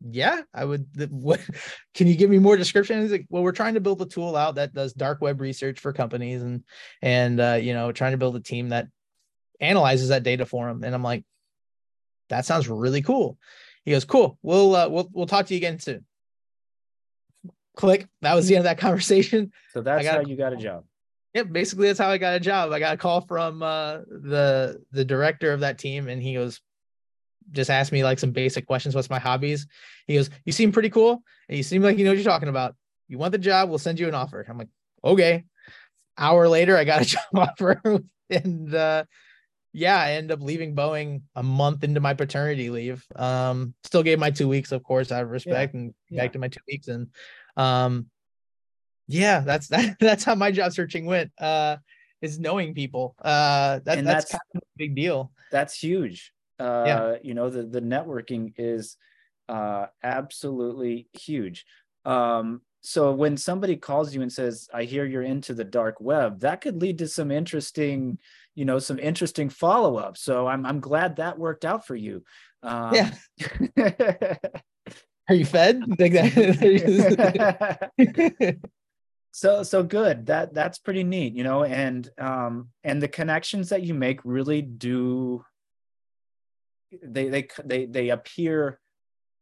[SPEAKER 2] "Yeah, I would." What can you give me more description? He's like, "Well, we're trying to build a tool out that does dark web research for companies, and and uh, you know, trying to build a team that analyzes that data for them." And I'm like, "That sounds really cool." He goes, "Cool. We'll uh, we'll we'll talk to you again soon." Click. That was the end of that conversation.
[SPEAKER 1] so that's how
[SPEAKER 2] a
[SPEAKER 1] you got a job
[SPEAKER 2] Yep, basically that's how I got a job. I got a call from uh, the the director of that team, and he goes, just asked me like some basic questions. What's my hobbies? He goes, "You seem pretty cool, and you seem like you know what you're talking about. You want the job? We'll send you an offer." I'm like, "Okay." Hour later, I got a job offer, and uh, yeah, I ended up leaving Boeing a month into my paternity leave. Um, still gave my two weeks, of course, out of respect, and
[SPEAKER 1] yeah.
[SPEAKER 2] back to my two weeks, and um, yeah, that's that, that's how my job searching went. Uh, is knowing people. Uh, that,
[SPEAKER 1] And
[SPEAKER 2] that's,
[SPEAKER 1] that's-
[SPEAKER 2] kind of a big deal.
[SPEAKER 1] that's huge uh you know the the networking is uh absolutely huge um so when somebody calls you and says i hear you're into the dark web that could lead to some interesting you know some interesting follow-up so i'm i'm glad that worked out for you um,
[SPEAKER 2] Yeah. Are you fed?
[SPEAKER 1] So so good. That that's pretty neat you know and um and the connections that you make really do they they they they appear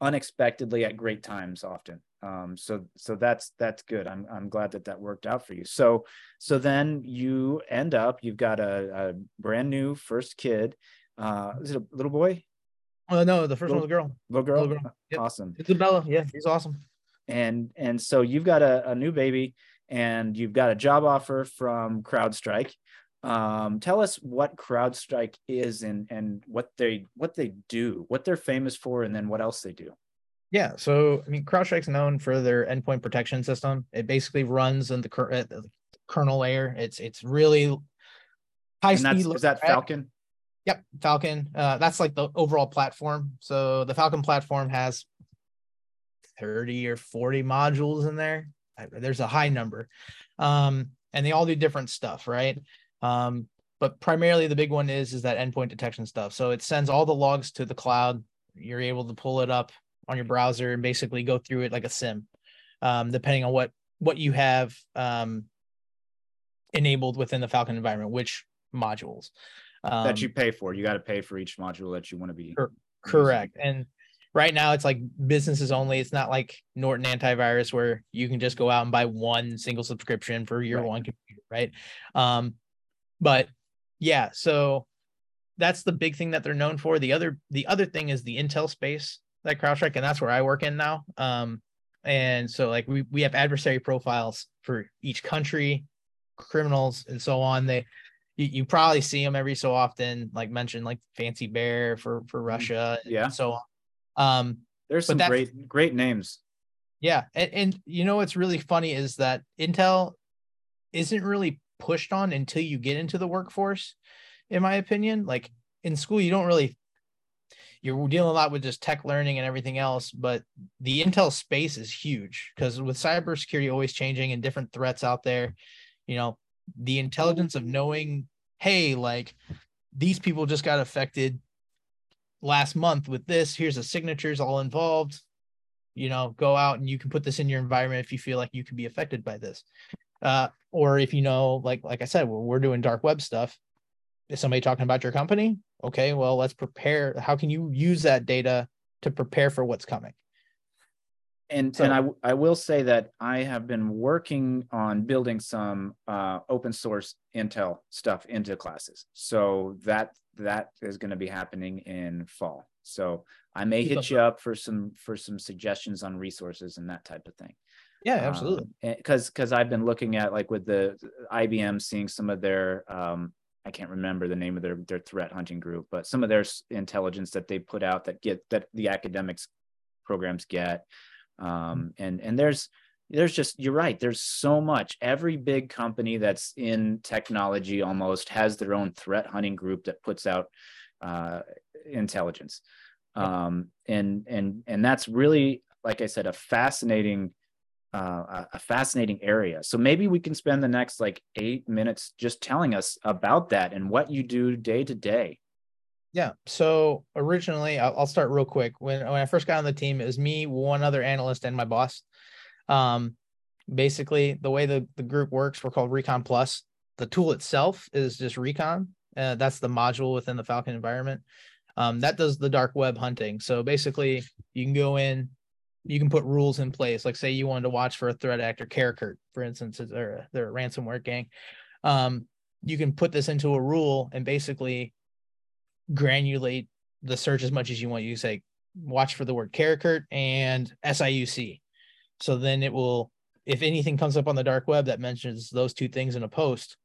[SPEAKER 1] unexpectedly at great times often. Um so so that's that's good. I'm i'm glad that that worked out for you. So so then you end up you've got a, a brand new first kid. Uh is it a little boy?
[SPEAKER 2] Oh no, the first one was a girl.
[SPEAKER 1] little girl,
[SPEAKER 2] Little girl, yep.
[SPEAKER 1] awesome.
[SPEAKER 2] Isabella. Yeah, she's awesome.
[SPEAKER 1] and and so you've got a, a new baby and you've got a job offer from CrowdStrike. Um, tell us what CrowdStrike is and and what they what they do, what they're famous for, and then what else they do.
[SPEAKER 2] Yeah. So I mean, CrowdStrike's known for their endpoint protection system. It basically runs in the, cur- at the kernel layer. It's it's really high speed.
[SPEAKER 1] is that Falcon?
[SPEAKER 2] Yep, Falcon. Uh, that's like the overall platform. So the Falcon platform has 30 or 40 modules in there. There's a high number. Um, and they all do different stuff, right? Um, but primarily the big one is is that endpoint detection stuff. So it sends all the logs to the cloud. You're able to pull it up on your browser and basically go through it like a SIEM, um, depending on what what you have um, enabled within the Falcon environment, which modules. Um,
[SPEAKER 1] that you pay for. You got to pay for each module that you want to be.
[SPEAKER 2] Cor- Correct. And right now it's like businesses only. It's not like Norton antivirus where you can just go out and buy one single subscription for your
[SPEAKER 1] Right.
[SPEAKER 2] one computer, right? Um, but yeah, so that's the big thing that they're known for. The other the other thing is the Intel space that CrowdStrike, and that's where I work in now. Um, and so like we we have adversary profiles for each country, criminals, and so on. They you, you probably see them every so often, like mentioned, like Fancy Bear for for Russia, and
[SPEAKER 1] Yeah.
[SPEAKER 2] so on. Um,
[SPEAKER 1] There's some
[SPEAKER 2] that's-
[SPEAKER 1] great great names.
[SPEAKER 2] Yeah, and, and you know what's really funny is that Intel isn't really pushed on until you get into the workforce, in my opinion. Like in school, you don't really you're dealing a lot with just tech learning and everything else, but the Intel space is huge because with cybersecurity always changing and different threats out there, you know, the intelligence of knowing, hey, like these people just got affected last month with this. Here's the signatures all involved. You know, go out and you can put this in your environment if you feel like you could be affected by this. Uh, or if you know, like like I said, we're, we're doing dark web stuff. Is somebody talking about your company? Okay, well, let's prepare. How can you use that data to prepare for what's coming?
[SPEAKER 1] And so, and I I will say that I have been working on building some uh, open source Intel stuff into classes. So that that is going to be happening in fall. So I may hit you up for some for some suggestions on resources and that type of thing.
[SPEAKER 2] Yeah, absolutely.
[SPEAKER 1] Because um, because I've been looking at like with the IBM seeing some of their um, I can't remember the name of their their threat hunting group, but some of their intelligence that they put out that get that the academics programs get um, and and there's there's just you're right there's so much. Every big company that's in technology almost has their own threat hunting group that puts out uh, intelligence. Um, and and and that's really like i said a fascinating uh, a fascinating area. So maybe we can spend the next like eight minutes just telling us about that and what you do day to day
[SPEAKER 2] yeah. So originally, I'll, I'll, start real quick. When when I first got on the team, it was me, one other analyst, and my boss. Um, basically, the way the the group works, we're called Recon Plus. The tool itself is just Recon. Uh, that's the module within the Falcon environment. Um, that does the dark web hunting. So basically, you can go in, you can put rules in place. Like say you wanted to watch for a threat actor, Karakurt, for instance, or they're a ransomware gang. Um, you can put this into a rule and basically granulate the search as much as you want. You say watch for the word Karakurt and SIUC. So then it will, if anything comes up on the dark web that mentions those two things in a post,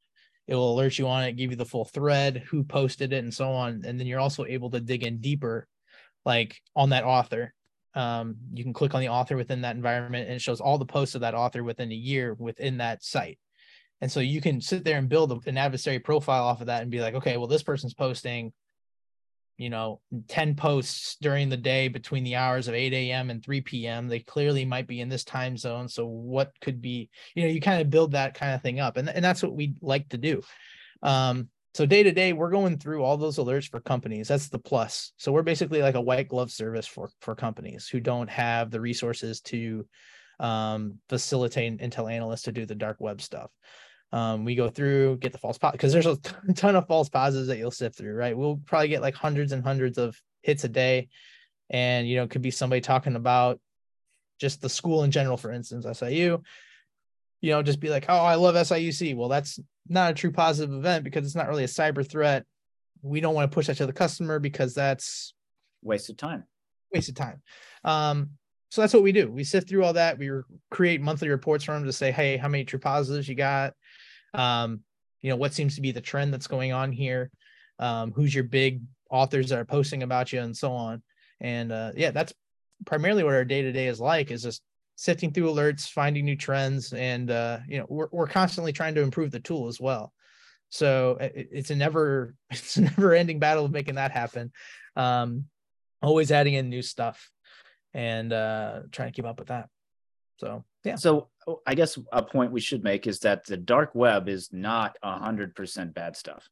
[SPEAKER 2] it will alert you on it, give you the full thread, who posted it, and so on. And then you're also able to dig in deeper, like on that author. Um, you can click on the author within that environment and it shows all the posts of that author within a year within that site. And so you can sit there and build an adversary profile off of that and be like, okay, well, this person's posting you know 10 posts during the day between the hours of 8 a.m and 3 p.m they clearly might be in this time zone. So what could be you know you kind of build that kind of thing up and, and that's what we like to do. Um, so day to day we're going through all those alerts for companies. That's the plus. So we're basically like a white glove service for for companies who don't have the resources to um, facilitate intel analysts to do the dark web stuff um, we go through, get the false positive because there's a ton of false positives that you'll sift through, right? We'll probably get like hundreds and hundreds of hits a day. And, you know, it could be somebody talking about just the school in general, for instance, SIU, you know, just be like, oh, I love SIUC. Well, that's not a true positive event because it's not really a cyber threat. We don't want to push that to the customer because that's
[SPEAKER 1] wasted time.
[SPEAKER 2] Wasted time. Um, so that's what we do. We sift through all that. We create monthly reports for them to say, hey, how many true positives you got? Um, you know what seems to be the trend that's going on here? Um, who's your big authors that are posting about you and so on? And uh, yeah that's primarily what our day-to-day is like is just sifting through alerts finding new trends and uh, you know we're, we're constantly trying to improve the tool as well. So it, it's a never it's a never ending battle of making that happen. Um, always adding in new stuff and uh, trying to keep up with that. So yeah.
[SPEAKER 1] So Oh, I guess a point we should make is that the dark web is not a hundred percent bad stuff.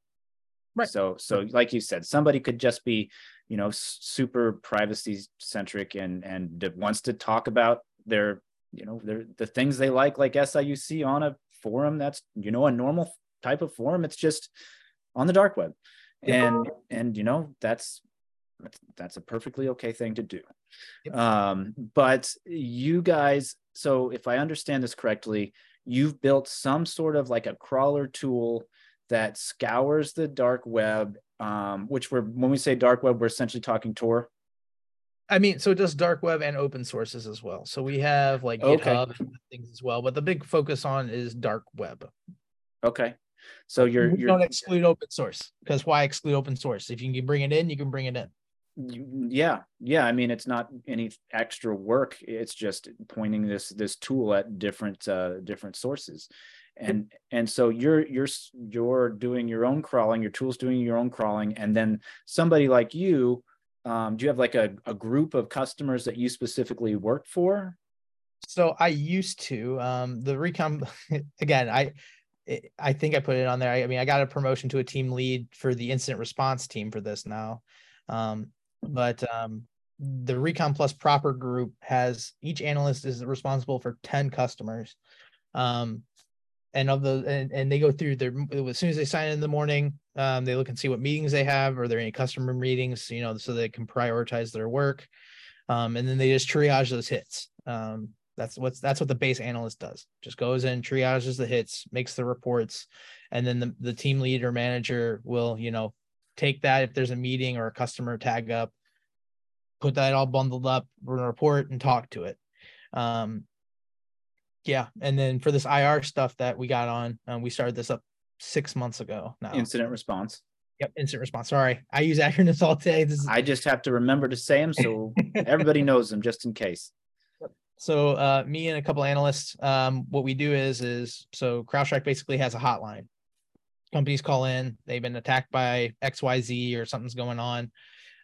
[SPEAKER 1] Right. So so like you said, somebody could just be, you know, super privacy centric and and wants to talk about their, you know, their the things they like, like SIUC on a forum that's you know a normal type of forum. It's just on the dark web, yeah. and and you know that's that's a perfectly okay thing to do. Yep. Um, but you guys so if I understand this correctly, you've built some sort of like a crawler tool that scours the dark web, um, which we're when we say dark web, we're essentially talking Tor.
[SPEAKER 2] I mean, so it does dark web and open sources as well. So we have like okay. GitHub things as well, but the big focus on is dark web.
[SPEAKER 1] Okay. So you're you're
[SPEAKER 2] don't exclude open source because why exclude open source? If you can bring it in, you can bring it in.
[SPEAKER 1] Yeah yeah i mean it's not any extra work it's just pointing this this tool at different uh different sources. And and so you're you're you're doing your own crawling your tools doing your own crawling and then somebody like you um, do you have like a, a group of customers that you specifically work for?
[SPEAKER 2] So i used to um the Recon again i i think i put it on there. I, I mean i got a promotion to a team lead for the incident response team for this now. Um but um the recon plus proper group has each analyst is responsible for 10 customers. Um and of the and, and they go through their as soon as they sign in, the morning um, they look and see what meetings they have. Are there any customer meetings you know so they can prioritize their work? Um, and then they just triage those hits. Um, that's what's that's what the base analyst does. Just goes in triages the hits makes the reports and then the, the team leader manager will you know take that if there's a meeting or a customer tag up put that all bundled up in a report and talk to it um, yeah, and then for this IR stuff that we got on, um, we started this up six months ago now.
[SPEAKER 1] Incident response.
[SPEAKER 2] Yep, incident response. Sorry, I use acronyms all day. This is...
[SPEAKER 1] I just have to remember to say them so everybody knows them, just in case.
[SPEAKER 2] So, uh, me and a couple analysts, um, what we do is is so CrowdStrike basically has a hotline. Companies call in, they've been attacked by X Y Z or something's going on.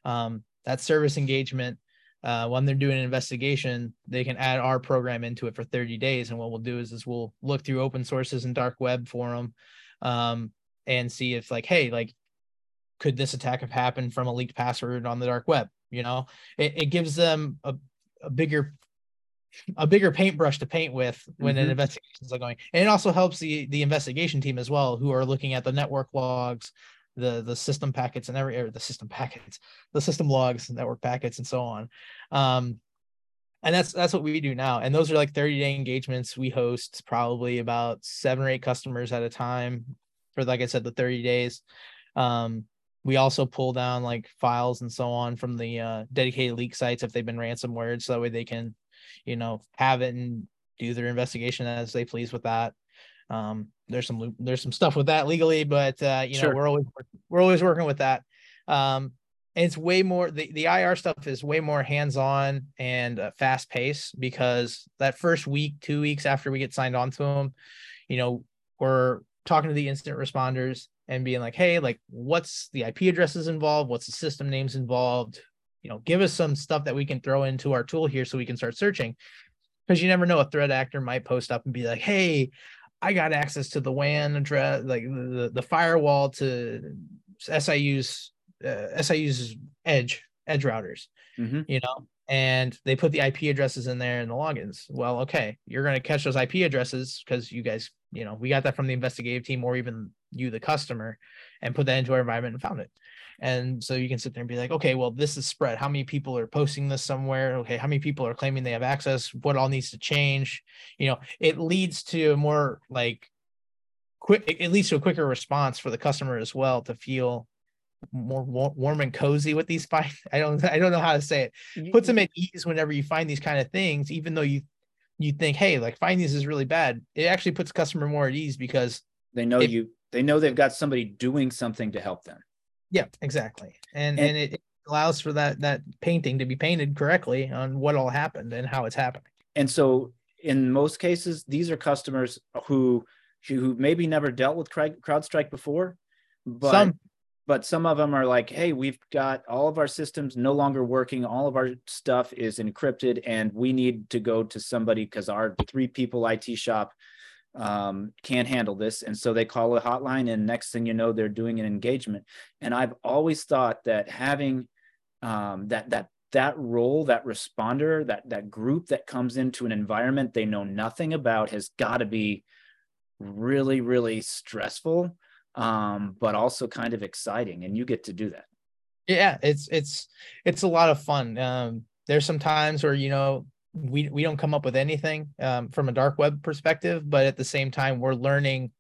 [SPEAKER 2] Um, that service engagement uh, when they're doing an investigation, they can add our program into it for 30 days. And what we'll do is, is we'll look through open sources and dark web for them um, and see if like, hey, like, could this attack have happened from a leaked password on the dark web? You know, it, it gives them a, a bigger a bigger paintbrush to paint with when mm-hmm. an investigation is going and it also helps the the investigation team as well who are looking at the network logs the the system packets and every or the system packets, the system logs, network packets, and so on. Um, and that's that's what we do now. And those are like 30 day engagements. We host probably about seven or eight customers at a time for like I said, the 30 days. Um, we also pull down like files and so on from the uh, dedicated leak sites if they've been ransomware, so that way they can, you know, have it and do their investigation as they please with that. Um, there's some there's some stuff with that legally, but uh, you know we're always we're always working with that. Um, and it's way more the, the IR stuff is way more hands-on and uh, fast paced because that first week, two weeks after we get signed on to them, you know, we're talking to the incident responders and being like, hey, like what's the IP addresses involved? What's the system names involved? You know, give us some stuff that we can throw into our tool here so we can start searching. Because you never know, a threat actor might post up and be like, hey, I got access to the WAN address, like the, the firewall to SIU's uh, SIU's edge edge routers, mm-hmm. you know, and they put the IP addresses in there and the logins. Well, okay, you're going to catch those IP addresses because you guys, you know, we got that from the investigative team or even you, the customer, and put that into our environment and found it. And so you can sit there and be like, okay, well, this is spread. How many people are posting this somewhere? Okay, how many people are claiming they have access? What all needs to change? You know, it leads to a more like quick, it leads to a quicker response for the customer as well to feel more warm and cozy with these fights. I don't, I don't know how to say it. Puts them at ease whenever you find these kind of things, even though you you think, hey, like finding this is really bad. It actually puts customer more at ease because
[SPEAKER 1] they know it, you they know they've got somebody doing something to help them.
[SPEAKER 2] Yeah, exactly. And and, and it, allows for that that painting to be painted correctly on what all happened and how it's happening.
[SPEAKER 1] And so in most cases, these are customers who who maybe never dealt with CrowdStrike before, but some. but some of them are like, hey, we've got all of our systems no longer working, all of our stuff is encrypted, and we need to go to somebody because our three people IT shop um, can't handle this. And so they call a hotline, and next thing you know, they're doing an engagement. And I've always thought that having um, that that that role, that responder, that that group that comes into an environment they know nothing about has got to be really, really stressful, um, but also kind of exciting. And you get to do that.
[SPEAKER 2] Yeah, it's it's it's a lot of fun. Um, there's some times where you know we we don't come up with anything um, from a dark web perspective, but at the same time, we're learning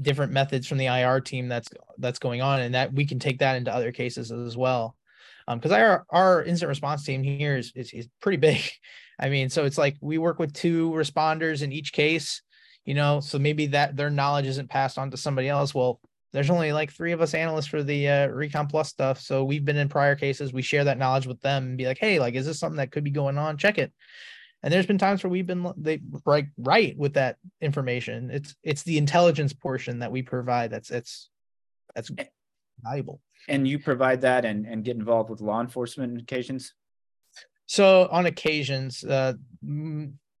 [SPEAKER 2] different methods from the IR team that's that's going on, and that we can take that into other cases as well. Because um, our our incident response team here is, is is pretty big. I mean, so it's like we work with two responders in each case, you know. So maybe that their knowledge isn't passed on to somebody else. Well, there's only like three of us analysts for the uh, recon plus stuff so we've been in prior cases we share that knowledge with them and be like hey like is this something that could be going on? Check it. And there's been times where we've been they like right with that information. It's it's the intelligence portion that we provide that's it's that's valuable.
[SPEAKER 1] And you provide that and and get involved with law enforcement occasions?
[SPEAKER 2] So on occasions uh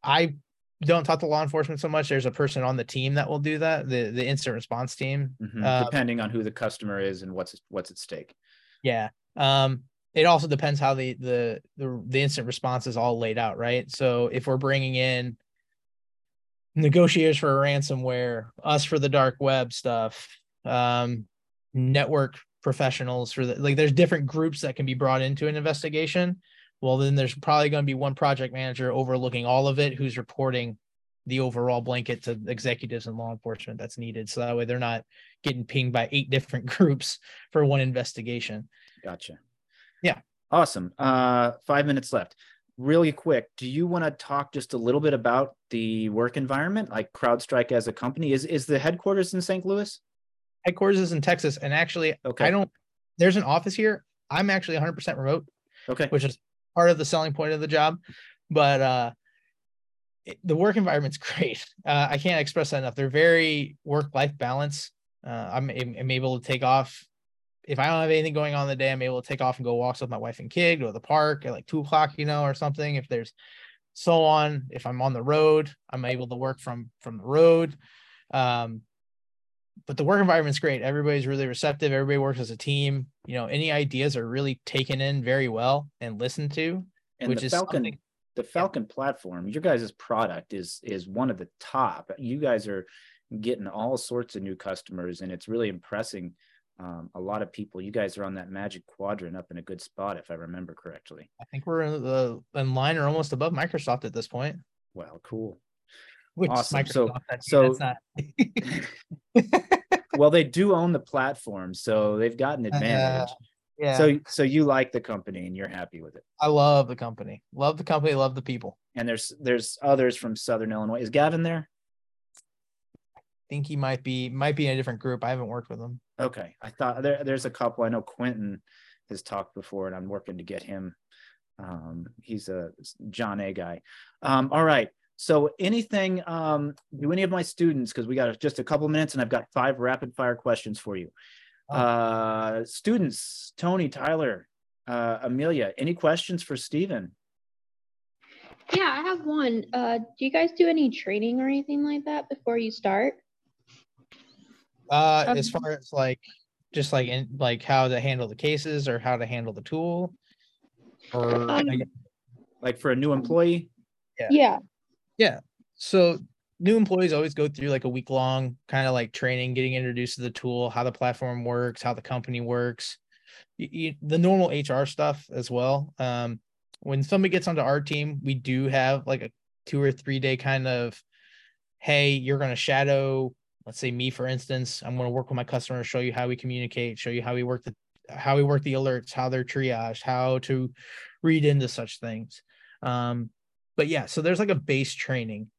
[SPEAKER 2] i don't talk to law enforcement so much. There's a person on the team that will do that, the the incident response team.
[SPEAKER 1] Mm-hmm. Um, Depending on who the customer is and what's what's at stake.
[SPEAKER 2] Yeah. Um, it also depends how the, the the the incident response is all laid out, right? So if we're bringing in negotiators for ransomware, us for the dark web stuff, um, network professionals for the like, there's different groups that can be brought into an investigation well then there's probably going to be one project manager overlooking all of it who's reporting the overall blanket to executives and law enforcement that's needed. So that way they're not getting pinged by eight different groups for one investigation.
[SPEAKER 1] Gotcha.
[SPEAKER 2] Yeah.
[SPEAKER 1] Awesome. Uh five minutes left. Really quick do you want to talk just a little bit about the work environment like crowdstrike as a company? Is is the headquarters in st louis?
[SPEAKER 2] Headquarters is in texas and actually okay. i don't there's an office here. I'm actually 100% remote
[SPEAKER 1] okay.
[SPEAKER 2] which is part of the selling point of the job. But uh, it, the work environment's great. Uh, I can't express that enough. They're very work life balance. Uh, I'm, I'm able to take off if I don't have anything going on the day. I'm able to take off and go walks with my wife and kid, go to the park at like two o'clock, you know, or something. If there's so on, if I'm on the road, I'm able to work from from the road. Um, but the work environment's great. Everybody's really receptive. Everybody works as a team. You know, any ideas are really taken in very well and listened to.
[SPEAKER 1] And which the is Falcon, the Falcon platform, your guys' product is is one of the top. You guys are getting all sorts of new customers, and it's really impressing um, a lot of people. You guys are on that magic quadrant up in a good spot, if I remember correctly.
[SPEAKER 2] I think we're in the in line or almost above Microsoft at this point.
[SPEAKER 1] Well, cool.
[SPEAKER 2] Which awesome. Microsoft,
[SPEAKER 1] so, so well, they do own the platform, so they've got an advantage. Yeah. So, so you like the company and you're happy with it.
[SPEAKER 2] I love the company. Love the company. Love the people.
[SPEAKER 1] And there's there's others from Southern Illinois. Is Gavin there?
[SPEAKER 2] I think he might be might be in a different group. I haven't worked with him.
[SPEAKER 1] Okay, I thought there there's a couple. I know Quentin has talked before, and I'm working to get him. Um, he's a John A guy. Um, all right. So anything, um, do any of my students, because we got just a couple minutes and I've got five rapid fire questions for you. Oh. Uh, students, Tony, Tyler, uh, Amelia, any questions for Steven?
[SPEAKER 3] Yeah, I have one. Uh, do you guys do any training or anything like that before you start?
[SPEAKER 2] Uh, um, as far as like, just like in like how to handle the cases or how to handle the tool, or um,
[SPEAKER 1] like for a new employee.
[SPEAKER 3] Yeah. Yeah.
[SPEAKER 2] Yeah. So new employees always go through like a week long kind of like training, getting introduced to the tool, how the platform works, how the company works, you, you, the normal HR stuff as well. Um, when somebody gets onto our team, we do have like a two or three day kind of, hey, you're going to shadow, let's say me for instance, I'm going to work with my customer, show you how we communicate, show you how we work the how we work the alerts, how they're triaged, how to read into such things. Um, but yeah, so there's like a base training.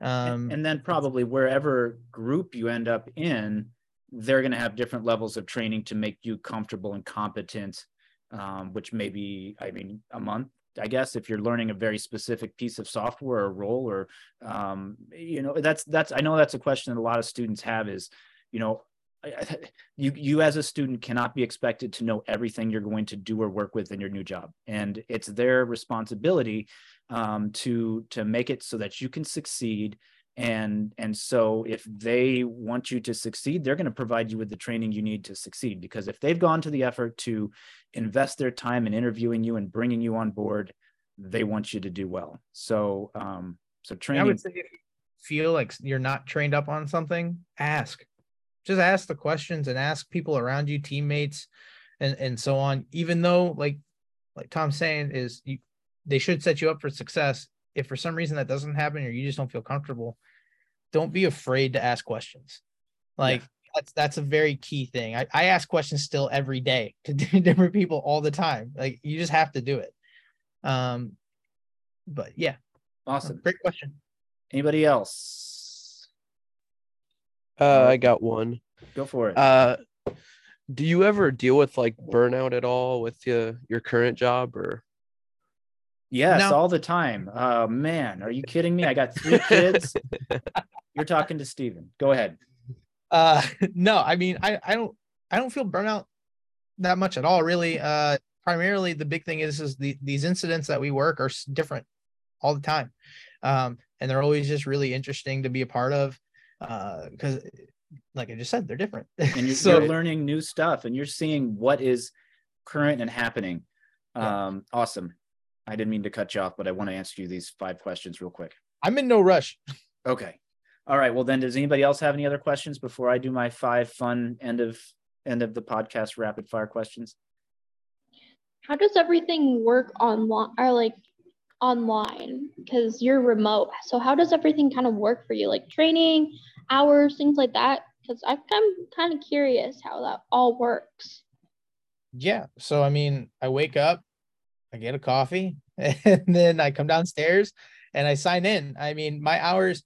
[SPEAKER 1] Um, and, and then probably wherever group you end up in, they're going to have different levels of training to make you comfortable and competent, um, which may be, I mean, a month, I guess, if you're learning a very specific piece of software or role, or um, you know, that's that's I know that's a question that a lot of students have is, you know, you you as a student cannot be expected to know everything you're going to do or work with in your new job, and it's their responsibility um, to to make it so that you can succeed. And and so if they want you to succeed they're going to provide you with the training you need to succeed. Because if they've gone to the effort to invest their time in interviewing you and bringing you on board they want you to do well. So um so training i would say if you
[SPEAKER 2] feel like you're not trained up on something ask. Just ask the questions and ask people around you teammates and and so on. Even though like like tom's saying is you they should set you up for success. If for some reason that doesn't happen or you just don't feel comfortable, don't be afraid to ask questions. Like yeah. that's that's a very key thing. I, I ask questions still every day to different people all the time. Like you just have to do it. Um, but yeah,
[SPEAKER 1] awesome,
[SPEAKER 2] great question.
[SPEAKER 1] Anybody else?
[SPEAKER 4] Uh, I got one.
[SPEAKER 1] Go for it.
[SPEAKER 4] Uh, do you ever deal with like burnout at all with your your current job or?
[SPEAKER 1] Yes,
[SPEAKER 2] no.
[SPEAKER 1] all the time. Oh man, are you kidding me? I got three kids. You're talking to Steven. Go ahead.
[SPEAKER 2] Uh, no, I mean, I, I don't, I don't feel burnout that much at all, really. Uh, primarily the big thing is, is the, these incidents that we work are different all the time. Um, and they're always just really interesting to be a part of. Uh, cause like I just said, they're different.
[SPEAKER 1] And you're,
[SPEAKER 2] so
[SPEAKER 1] you're learning new stuff and you're seeing what is current and happening.
[SPEAKER 2] Yeah.
[SPEAKER 1] Um, awesome. I didn't mean to cut you off, but I want to answer you these five questions real quick.
[SPEAKER 2] I'm in no rush.
[SPEAKER 1] Okay. All right. Well, then, does anybody else have any other questions before I do my five fun end of end of the podcast rapid fire questions?
[SPEAKER 3] How does everything work online or like online? Because you're remote. So how does everything kind of work for you? Like training, hours, things like that? Because I'm kind of curious how that all works.
[SPEAKER 2] Yeah. So, I mean, I wake up, I get a coffee, and then I come downstairs and I sign in. I mean, my hours,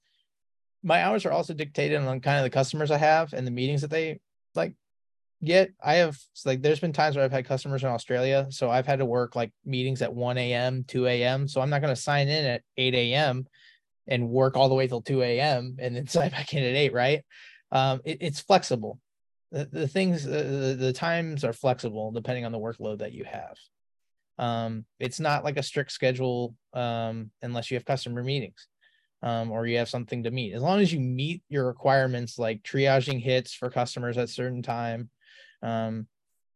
[SPEAKER 2] my hours are also dictated on kind of the customers I have and the meetings that they like get. I have like, there's been times where I've had customers in Australia. So I've had to work like meetings at 1 a.m., 2 a.m. So I'm not going to sign in at 8 a.m. and work all the way till 2 a.m. and then sign back in at 8, right? Um, it- it's flexible the, the things the, the the times are flexible depending on the workload that you have um it's not like a strict schedule um unless you have customer meetings um or you have something to meet. As long as you meet your requirements like triaging hits for customers at certain time um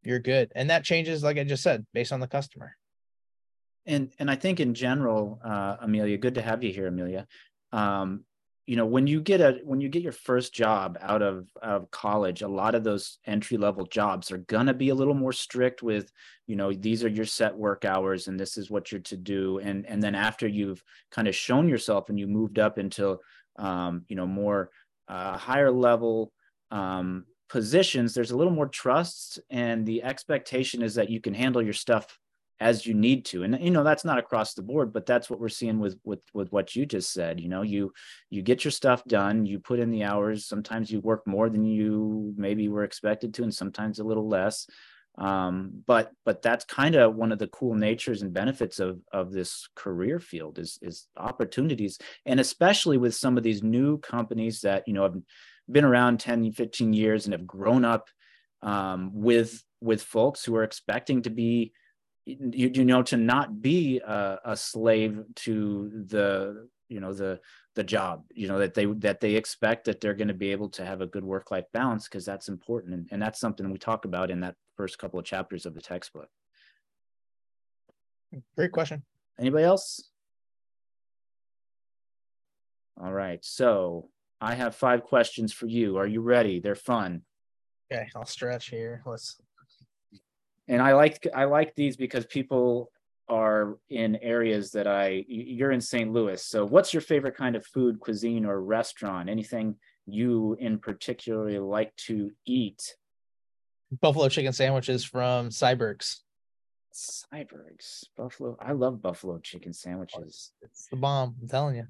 [SPEAKER 2] you're good. And that changes like i just said based on the customer.
[SPEAKER 1] And and I think in general, uh, Amelia, good to have you here, Amelia. Um, you know, when you get a when you get your first job out of of college, a lot of those entry level jobs are gonna be a little more strict with, you know, these are your set work hours and this is what you're to do. And and then after you've kind of shown yourself and you moved up into, um, you know, more uh, higher level um, positions, there's a little more trust, and the expectation is that you can handle your stuff as you need to. And you know that's not across the board but that's what we're seeing with with with what you just said. You know you you get your stuff done you put in the hours. Sometimes you work more than you maybe were expected to and sometimes a little less. Um, but but that's kind of one of the cool natures and benefits of of this career field is is opportunities. And especially with some of these new companies that you know have been around 10 15 years and have grown up um, with with folks who are expecting to be you, you know to not be a, a slave to the you know the the job you know that they that they expect that they're going to be able to have a good work life balance because that's important. And, and that's something we talk about in that first couple of chapters of the textbook.
[SPEAKER 2] Great question.
[SPEAKER 1] Anybody else? All right so i have five questions for you. Are you ready? They're fun.
[SPEAKER 2] Okay i'll stretch here. Let's
[SPEAKER 1] and I like I like these because people are in areas that I you're in St. Louis. So what's your favorite kind of food, cuisine, or restaurant? Anything you in particular like to eat?
[SPEAKER 2] buffalo chicken sandwiches from Syberg's
[SPEAKER 1] Syberg's, buffalo. I love buffalo chicken sandwiches.
[SPEAKER 2] it's the bomb i'm telling you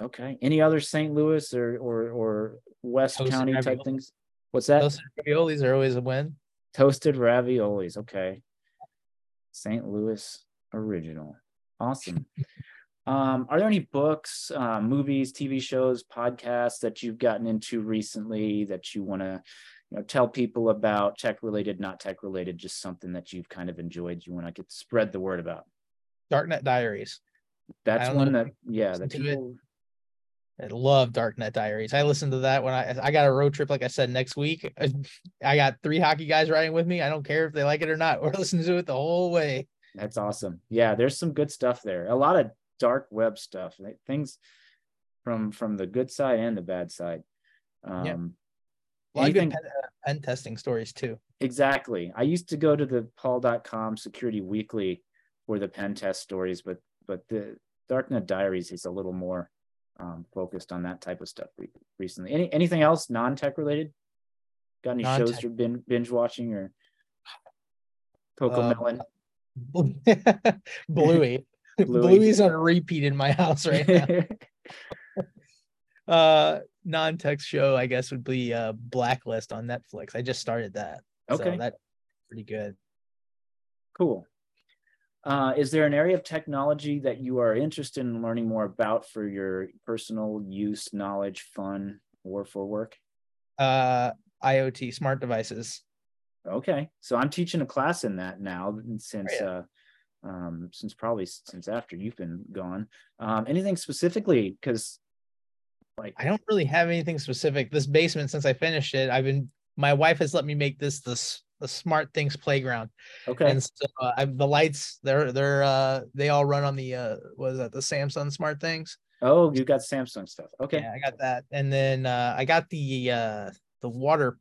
[SPEAKER 1] Okay. Any other St. Louis or or or West County type things? What's that?
[SPEAKER 2] those raviolis are always a win
[SPEAKER 1] Toasted raviolis. Okay. St. Louis original. Awesome. um, are there any books, uh, movies, TV shows, podcasts that you've gotten into recently that you want to, you know, tell people about? Tech related, not tech related, just something that you've kind of enjoyed. You want to get spread the word about.
[SPEAKER 2] darknet diaries
[SPEAKER 1] That's one that, yeah, that people.
[SPEAKER 2] I love Darknet Diaries. I listened to that when I I got a road trip, like I said, next week. I, got three hockey guys riding with me. I don't care if they like it or not. We're listening to it the whole way.
[SPEAKER 1] That's awesome. Yeah, there's some good stuff there. A lot of dark web stuff, like things from from the good side and the bad side. Um,
[SPEAKER 2] Yeah. A lot of good pen, uh, pen testing stories too.
[SPEAKER 1] Exactly. I used to go to the PaulDotCom security weekly for the pen test stories, but but the Darknet Diaries is a little more um, focused on that type of stuff re- recently. Any anything else non-tech related? Got any shows
[SPEAKER 2] Non-tech.
[SPEAKER 1] you're bin- binge watching or
[SPEAKER 2] Um,
[SPEAKER 1] Melon?
[SPEAKER 2] Bluey.
[SPEAKER 1] Bluey.
[SPEAKER 2] Bluey's on repeat in my house right now. uh non-text show I guess would be uh Blacklist on Netflix. I just started that.
[SPEAKER 1] Okay.
[SPEAKER 2] So that's pretty good.
[SPEAKER 1] Cool. Uh, is there an area of technology that you are interested in learning more about for your personal use, knowledge, fun, or for work?
[SPEAKER 2] Uh IoT smart devices.
[SPEAKER 1] Okay, so I'm teaching a class in that now since
[SPEAKER 2] yeah.
[SPEAKER 1] uh, um, since probably since after you've been gone. Um, anything specifically? Because like
[SPEAKER 2] I don't really have anything specific. This basement, since I finished it, I've been my wife has let me make this this the smart things playground.
[SPEAKER 1] okay,
[SPEAKER 2] And so uh, I, the lights, they're they're uh they all run on the uh what is that the Samsung smart things.
[SPEAKER 1] oh, you got Samsung stuff. Okay,
[SPEAKER 2] Yeah, I got that. And then uh I got the uh the water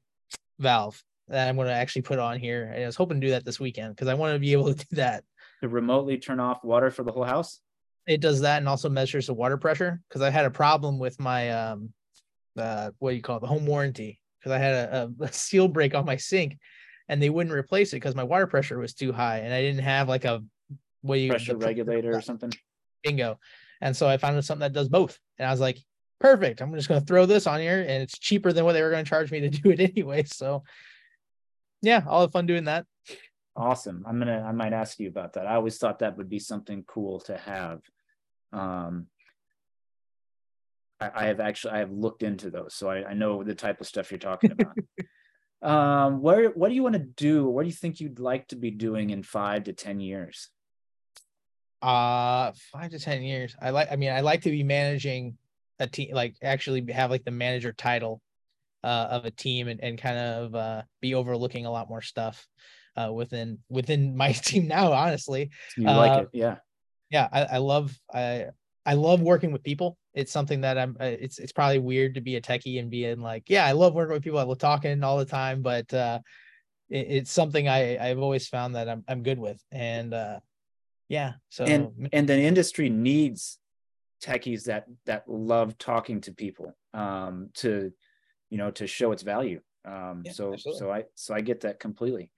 [SPEAKER 2] valve that I'm gonna actually put on here. And I was hoping to do that this weekend because I want to be able to do that.
[SPEAKER 1] to remotely turn off water for the whole house.
[SPEAKER 2] It does that and also measures the water pressure because I had a problem with my um uh what do you call it, the home warranty because I had a, a seal break on my sink and they wouldn't replace it because my water pressure was too high and I didn't have like a what do you
[SPEAKER 1] Pressure regulator or something.
[SPEAKER 2] bingo. And so I found something that does both. And I was like, perfect. I'm just going to throw this on here and it's cheaper than what they were going to charge me to do it anyway. So yeah, I'll have fun doing that.
[SPEAKER 1] Awesome. I'm gonna. I might ask you about that. I always thought that would be something cool to have. Um, I, I have actually I have looked into those, so I, I know the type of stuff you're talking about. um, where what do you want to do? What do you think you'd like to be doing in five to ten years?
[SPEAKER 2] Uh five to ten years. I like I mean, I like to be managing a team like actually have like the manager title uh of a team and, and kind of uh be overlooking a lot more stuff uh within within my team now, honestly.
[SPEAKER 1] You like
[SPEAKER 2] Uh,
[SPEAKER 1] it? Yeah.
[SPEAKER 2] yeah I, I love i i love working with people it's something that i'm uh, it's it's probably weird to be a techie and being like yeah i love working with people i love talking all the time but uh it, it's something i i've always found that i'm, I'm good with and uh yeah so
[SPEAKER 1] and and the industry needs techies that that love talking to people um to you know to show its value um
[SPEAKER 2] Yeah,
[SPEAKER 1] so
[SPEAKER 2] absolutely.
[SPEAKER 1] so i so i get that completely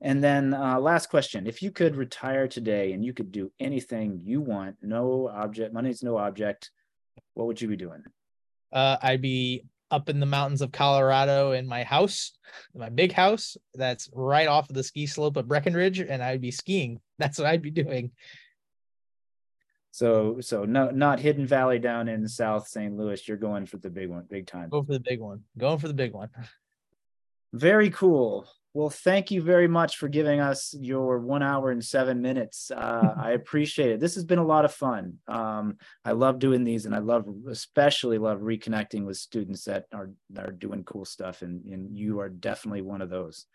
[SPEAKER 1] and then uh last question if you could retire today and you could do anything you want no object money's no object what would you be doing?
[SPEAKER 2] Uh i'd be up in the mountains of colorado in my house my big house that's right off of the ski slope of breckenridge and i'd be skiing. That's what i'd be doing.
[SPEAKER 1] So so no not hidden valley down in south st louis. You're going for the big one big time.
[SPEAKER 2] Go for the big one. Going for the big one.
[SPEAKER 1] Very cool. Well, thank you very much for giving us your one hour and seven minutes. Uh, I appreciate it. This has been a lot of fun. Um, I love doing these, and I love, especially love reconnecting with students that are are doing cool stuff. And and you are definitely one of those.